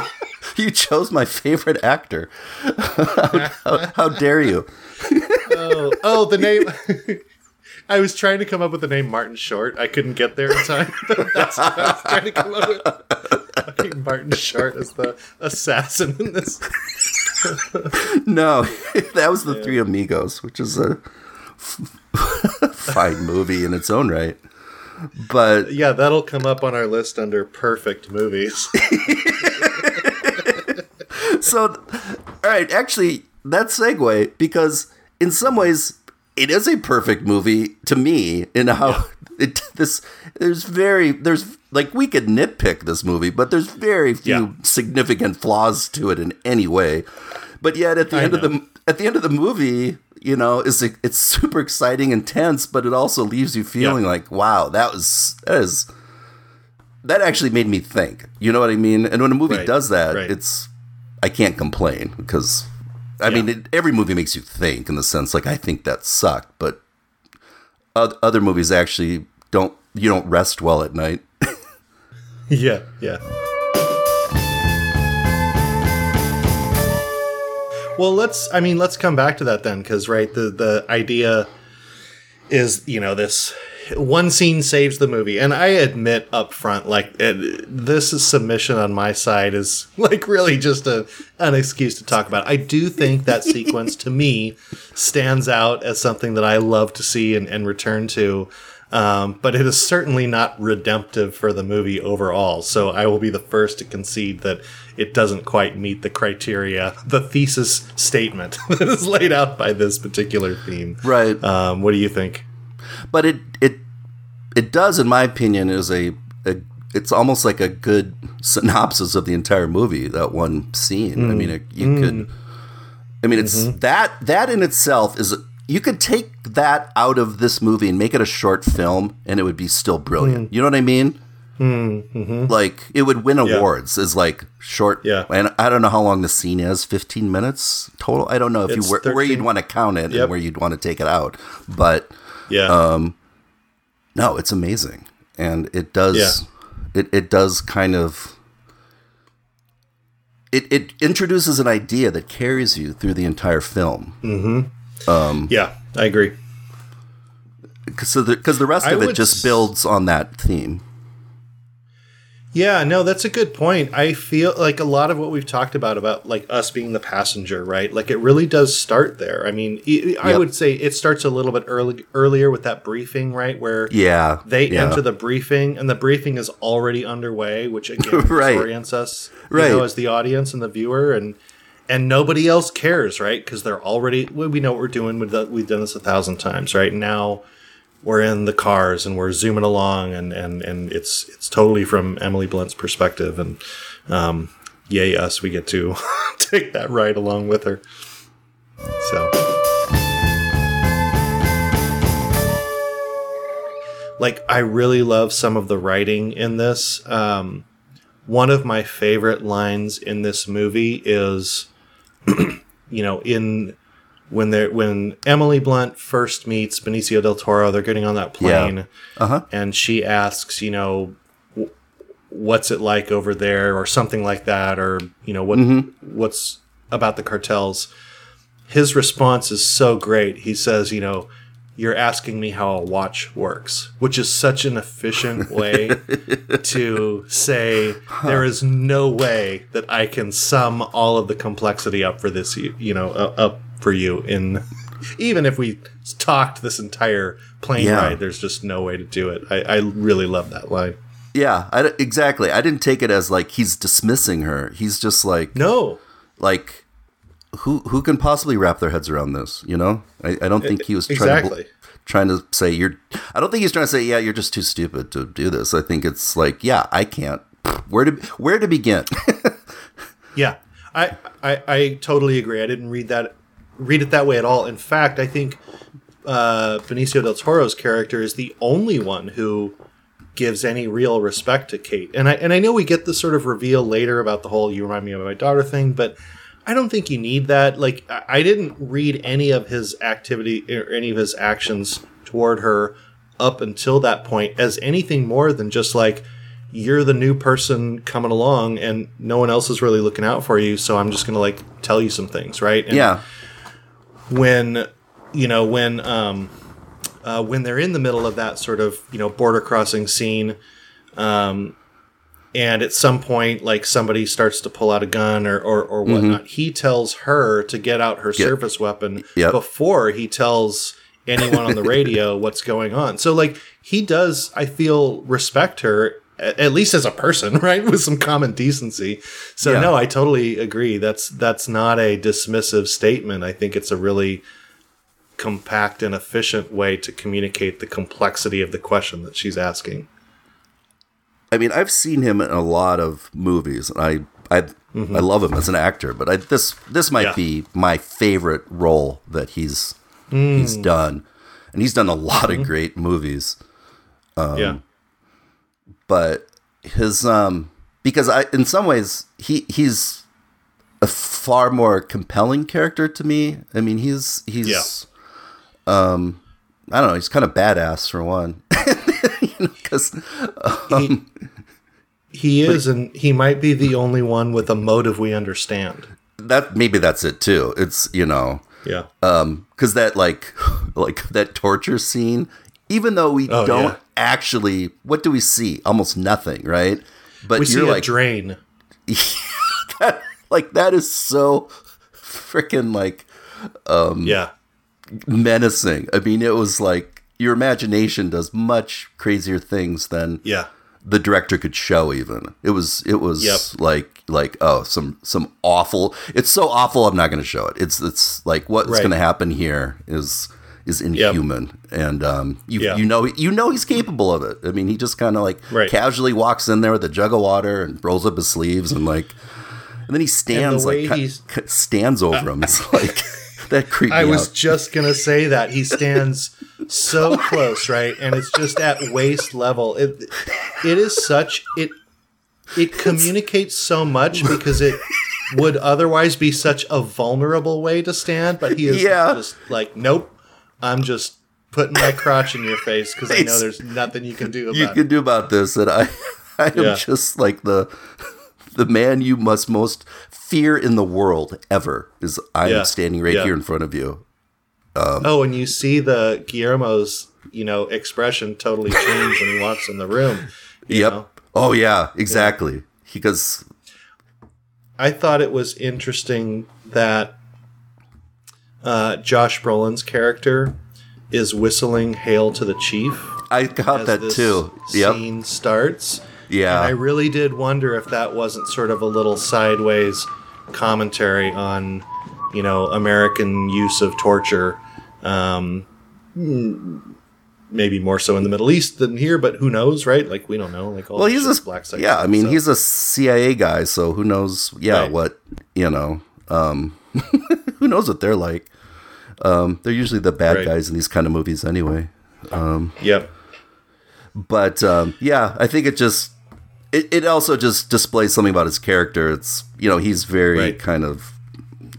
You chose my favorite actor. how, how, how dare you? oh, oh, the name. I was trying to come up with the name Martin Short. I couldn't get there in time. That's what I was trying to come up with. Fucking Martin Short as the assassin in this. No, that was the Three Amigos, which is a fine movie in its own right. But Yeah, that'll come up on our list under perfect movies. so, all right, actually, that segue because in some ways it is a perfect movie to me in how it this there's very there's like we could nitpick this movie, but there's very few Yeah. significant flaws to it in any way. But yet at the I end of the at the end of the movie, you know, is it's super exciting and tense, but it also leaves you feeling Yeah. like, wow, that was that is that actually made me think. You know what I mean? And when a movie Right, does that, right. it's I can't complain because I mean it, every movie makes you think in the sense like I think that sucked, but other movies actually don't. You don't rest well at night. yeah, yeah. Well, let's. I mean, let's come back to that then, because right, the the idea is you know this one scene saves the movie, and I admit up front, like it, this is submission on my side is like really just a an excuse to talk about. I do think that sequence to me stands out as something that I love to see and, and return to. Um, but it is certainly not redemptive for the movie overall. So I will be the first to concede that it doesn't quite meet the criteria, the thesis statement that is laid out by this particular theme. Right. Um, what do you think? But it it it does, in my opinion, is a, a it's almost like a good synopsis of the entire movie. That one scene. I mean, mm. it, you could. Mm. I mean, it's mm-hmm. that that in itself is. You could take that out of this movie and make it a short film, and it would be still brilliant. Mm. You know what I mean? Mm-hmm. Like it would win Yeah. awards as like short. Yeah. And I don't know how long the scene is. Fifteen minutes total. I don't know if It's you where, where you'd want to count it Yep. and where you'd want to take it out, but. Yeah. Um, no, it's amazing, and it does. Yeah. It it does kind of. It it introduces an idea that carries you through the entire film. Mm-hmm. Um, yeah, I agree. Because the, 'cause the rest I of it just s- builds on that theme. Yeah, no, that's a good point. I feel like a lot of what we've talked about about like us being the passenger, right? Like it really does start there. I mean, I I Yep. would say it starts a little bit early earlier with that briefing, right? Where Yeah, they yeah. enter the briefing and the briefing is already underway, which again Right. disorients us, you Right. know, as the audience and the viewer, and and nobody else cares, right? Because they're already well, we know what we're doing. We've done this a thousand times, right? Now we're in the cars and we're zooming along, and and and it's it's totally from Emily Blunt's perspective, and um, yay us, we get to take that ride along with her. So. like I really love some of the writing in this. Um, one of my favorite lines in this movie is, you know, in when they are when Emily Blunt first meets Benicio del Toro, they're getting on that plane, Uh-huh. and she asks, you know, "W- what's it like over there, or something like that, or you know, what what's about the cartels. His response is so great. He says, you know, you're asking me how a watch works, which is such an efficient way to say there is no way that I can sum all of the complexity up for this, you, you know, uh, up for you in even if we talked this entire plane Yeah. ride, there's just no way to do it. I, I really love that line. Yeah, I, exactly. I didn't take it as like he's dismissing her. He's just like No, like who who can possibly wrap their heads around this? You know, I, I don't think he was trying to exactly. bl- trying to say you're. I don't think he's trying to say yeah you're just too stupid to do this. I think it's like yeah I can't. Where to where to begin? Yeah, I, I I totally agree. I didn't read that read it that way at all. In fact, I think uh, Benicio del Toro's character is the only one who gives any real respect to Kate. And I and I know we get the sort of reveal later about the whole "you remind me of my daughter" thing, but I don't think you need that. Like, I didn't read any of his activity or any of his actions toward her up until that point as anything more than just like you're the new person coming along and no one else is really looking out for you so i'm just gonna like tell you some things right and yeah, when you know when um uh, when they're in the middle of that sort of you know border crossing scene um and at some point like somebody starts to pull out a gun or or, or whatnot he tells her to get out her service weapon Yep. before he tells anyone on the radio what's going on. So like he does i feel respect her at least as a person right with some common decency so Yeah. no i totally agree that's that's not a dismissive statement i think it's a really compact and efficient way to communicate the complexity of the question that she's asking I mean I've seen him in a lot of movies. and I I mm-hmm. I love him as an actor, but I, this this might Yeah. be my favorite role that he's he's mm. done, and he's done a lot of mm-hmm. great movies. Um, yeah but his um because I in some ways he he's a far more compelling character to me. I mean he's he's um I don't know, he's kind of badass for one. you know, cuz he is and he might be the only one with a motive we understand that maybe that's it too. It's, you know, yeah um cuz that like like that torture scene even though we Oh, don't yeah. actually what do we see? Almost nothing, right? But we see you're a like drain like that is so freaking like um yeah menacing. I mean, it was like your imagination does much crazier things than yeah the director could show. Even it was it was Yep. like like oh some some awful. It's so awful. I'm not going to show it. It's it's like what's Right. going to happen here is is inhuman, and um, you Yeah. you know you know he's capable of it. I mean, he just kind of like Right. casually walks in there with a jug of water and rolls up his sleeves and like. And then he stands way like ki- he's- stands over him. It's like that creeped i was out. just gonna say that he stands so close right and it's just at waist level it it is such it it communicates so much because it would otherwise be such a vulnerable way to stand but he is Yeah. just like nope i'm just putting my crotch in your face because i know there's nothing you can do about you it can do about this and i i am Yeah. just like the the man you must most fear in the world ever is i'm Yeah. standing right Yeah. here in front of you um, Oh, and you see the Guillermo's, you know, expression totally change when he walks in the room. yep know? oh yeah exactly because I thought it was interesting that uh, Josh Brolin's character is whistling "Hail to the Chief" i got that too yep scene starts. yeah And I really did wonder if that wasn't sort of a little sideways commentary on, you know, American use of torture. Um, mm, maybe more so in the Middle East than here, but who knows, right? Like we don't know. Like all well this he's a black site yeah i mean so- he's a cia guy so who knows yeah Right. what you know um knows what they're like um they're usually the bad Right. guys in these kind of movies anyway yep. but um, yeah, I think it just it, it also just displays something about his character. It's you know he's very Right. kind of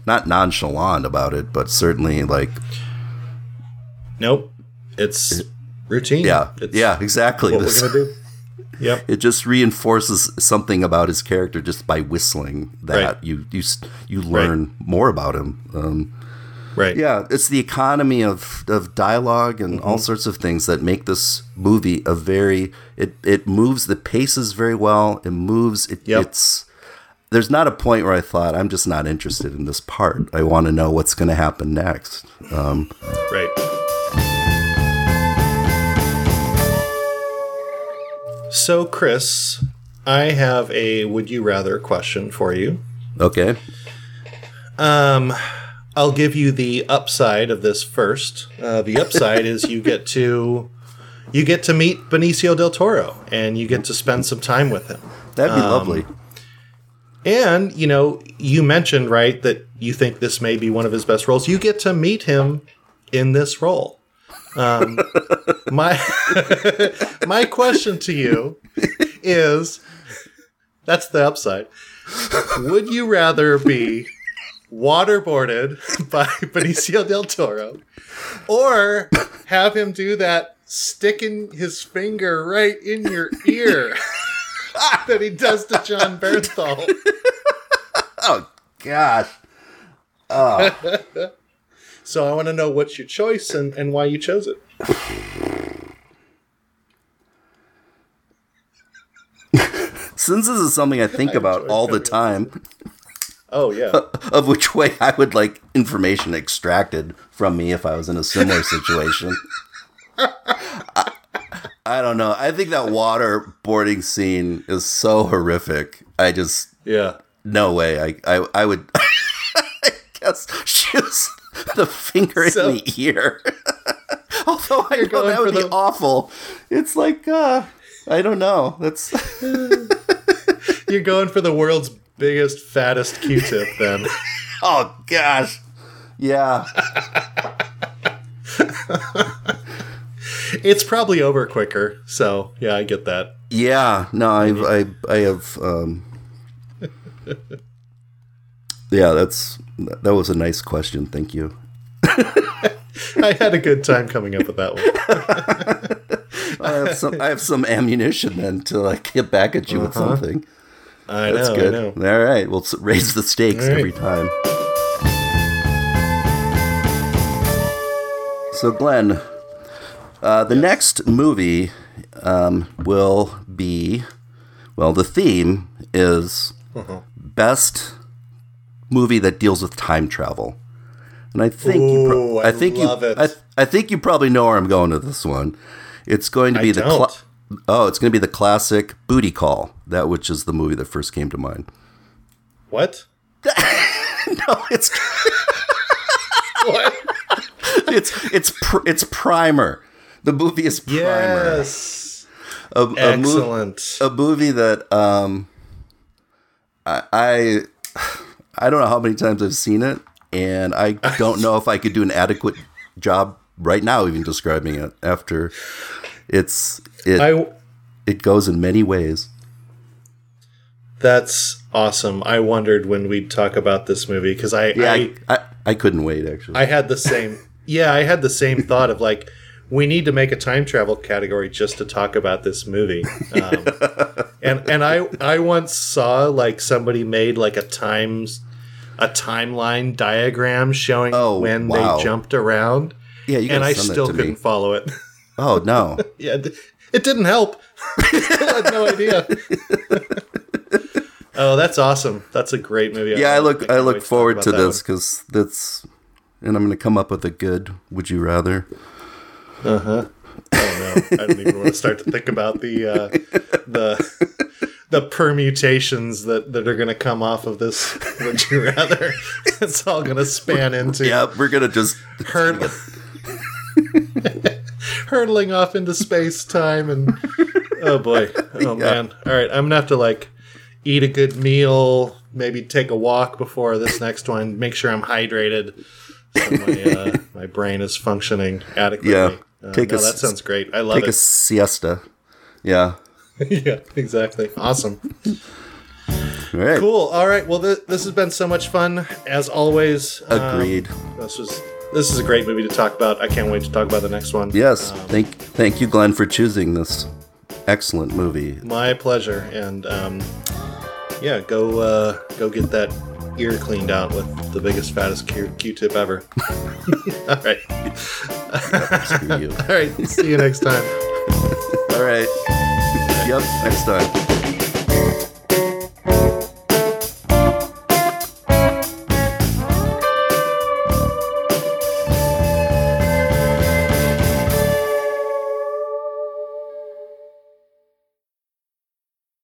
not nonchalant about it, but certainly like Nope. It's routine. yeah, It's yeah, exactly. What This- we're gonna do. Yep. it just reinforces something about his character just by whistling that Right. you you you learn more about him. Um, Right. Yeah, it's the economy of, of dialogue and Mm-hmm. all sorts of things that make this movie a very it it moves the paces very well. It moves it, Yep. it's there's not a point where I thought I'm just not interested in this part. I want to know what's going to happen next. Um, Right. So, Chris, I have a would you rather question for you. okay, Um, I'll give you the upside of this first. Uh, the upside is you get to you get to meet Benicio del Toro and you get to spend some time with him. that'd be Um, lovely. And you know, you mentioned right that you think this may be one of his best roles. You get to meet him in this role. Um, my my question to you is that's the upside. Would you rather be waterboarded by Benicio del Toro or have him do that sticking his finger right in your ear that he does to Jon Bernthal? Oh gosh. So I want to know what's your choice and, and why you chose it. Since this is something I think about all the time, Oh yeah. of which way I would like information extracted from me if I was in a similar situation. I, I don't know. I think that waterboarding scene is so horrific. I just Yeah. no way. I I, I would I guess shoot the finger So- in the ear. Although I know going that would be the- awful. It's like uh I don't know. That's You're going for the world's biggest, fattest Q-tip then. oh gosh. Yeah. it's probably over quicker. So yeah, I get that. Yeah, no, I've, I, I have, um, yeah, that's, that was a nice question. Thank you. I had a good time coming up with that one. I have some, I have some ammunition then to like get back at you with something. I That's know. good. I know. All right. We'll raise the stakes right. every time. So, Glenn, uh, the next movie um, will be well, the theme is best movie that deals with time travel. And I think you Ooh, I I think love you it. I, I think you probably know where I'm going with this one. It's going to be I the don't. oh, it's going to be the classic Booty Call, that which is the movie that first came to mind. What? No, it's What? it's it's pr- it's Primer. The movie is Primer. yes. A, a, Excellent. a movie that um I, I I don't know how many times I've seen it, and I don't know if I could do an adequate job right now even describing it after it's it I it goes in many ways. that's awesome. I wondered when we'd talk about this movie because I, Yeah, I I, I, I couldn't wait actually. I had the same. Yeah, I had the same thought of like, we need to make a time travel category just to talk about this movie. Um, and and I I once saw like somebody made like a times a timeline diagram showing Oh, when wow. they jumped around, yeah, you and I still couldn't me. follow it. Oh no. yeah, it- didn't help. I had no idea. oh, that's awesome. That's a great movie. yeah, I look can't I look forward about to this because that's and I'm going to come up with a good. Would you rather? Uh huh. Oh no, I don't even want to start to think about the uh, the the permutations that, that are going to come off of this. Would you rather? It's all going to span into Yeah, we're gonna just hurd- hurtling off into space time and oh boy, oh man. All right, I'm gonna have to like eat a good meal, maybe take a walk before this next one. Make sure I'm hydrated. So my, uh, my brain is functioning adequately. Yeah, Uh, take no, a that sounds great. I love take a siesta. Yeah. yeah, exactly. Awesome. All right. Cool. All right. Well, th- this has been so much fun as always. Um, Agreed. this was this is a great movie to talk about. I can't wait to talk about the next one. Yes. Um, thank thank you, Glenn, for choosing this excellent movie. my pleasure. And um, yeah, go uh, go get that ear cleaned out with the biggest, fattest Q- Q-tip ever. All right. Screw you. All right. See you next time. All right. Yep. Next time.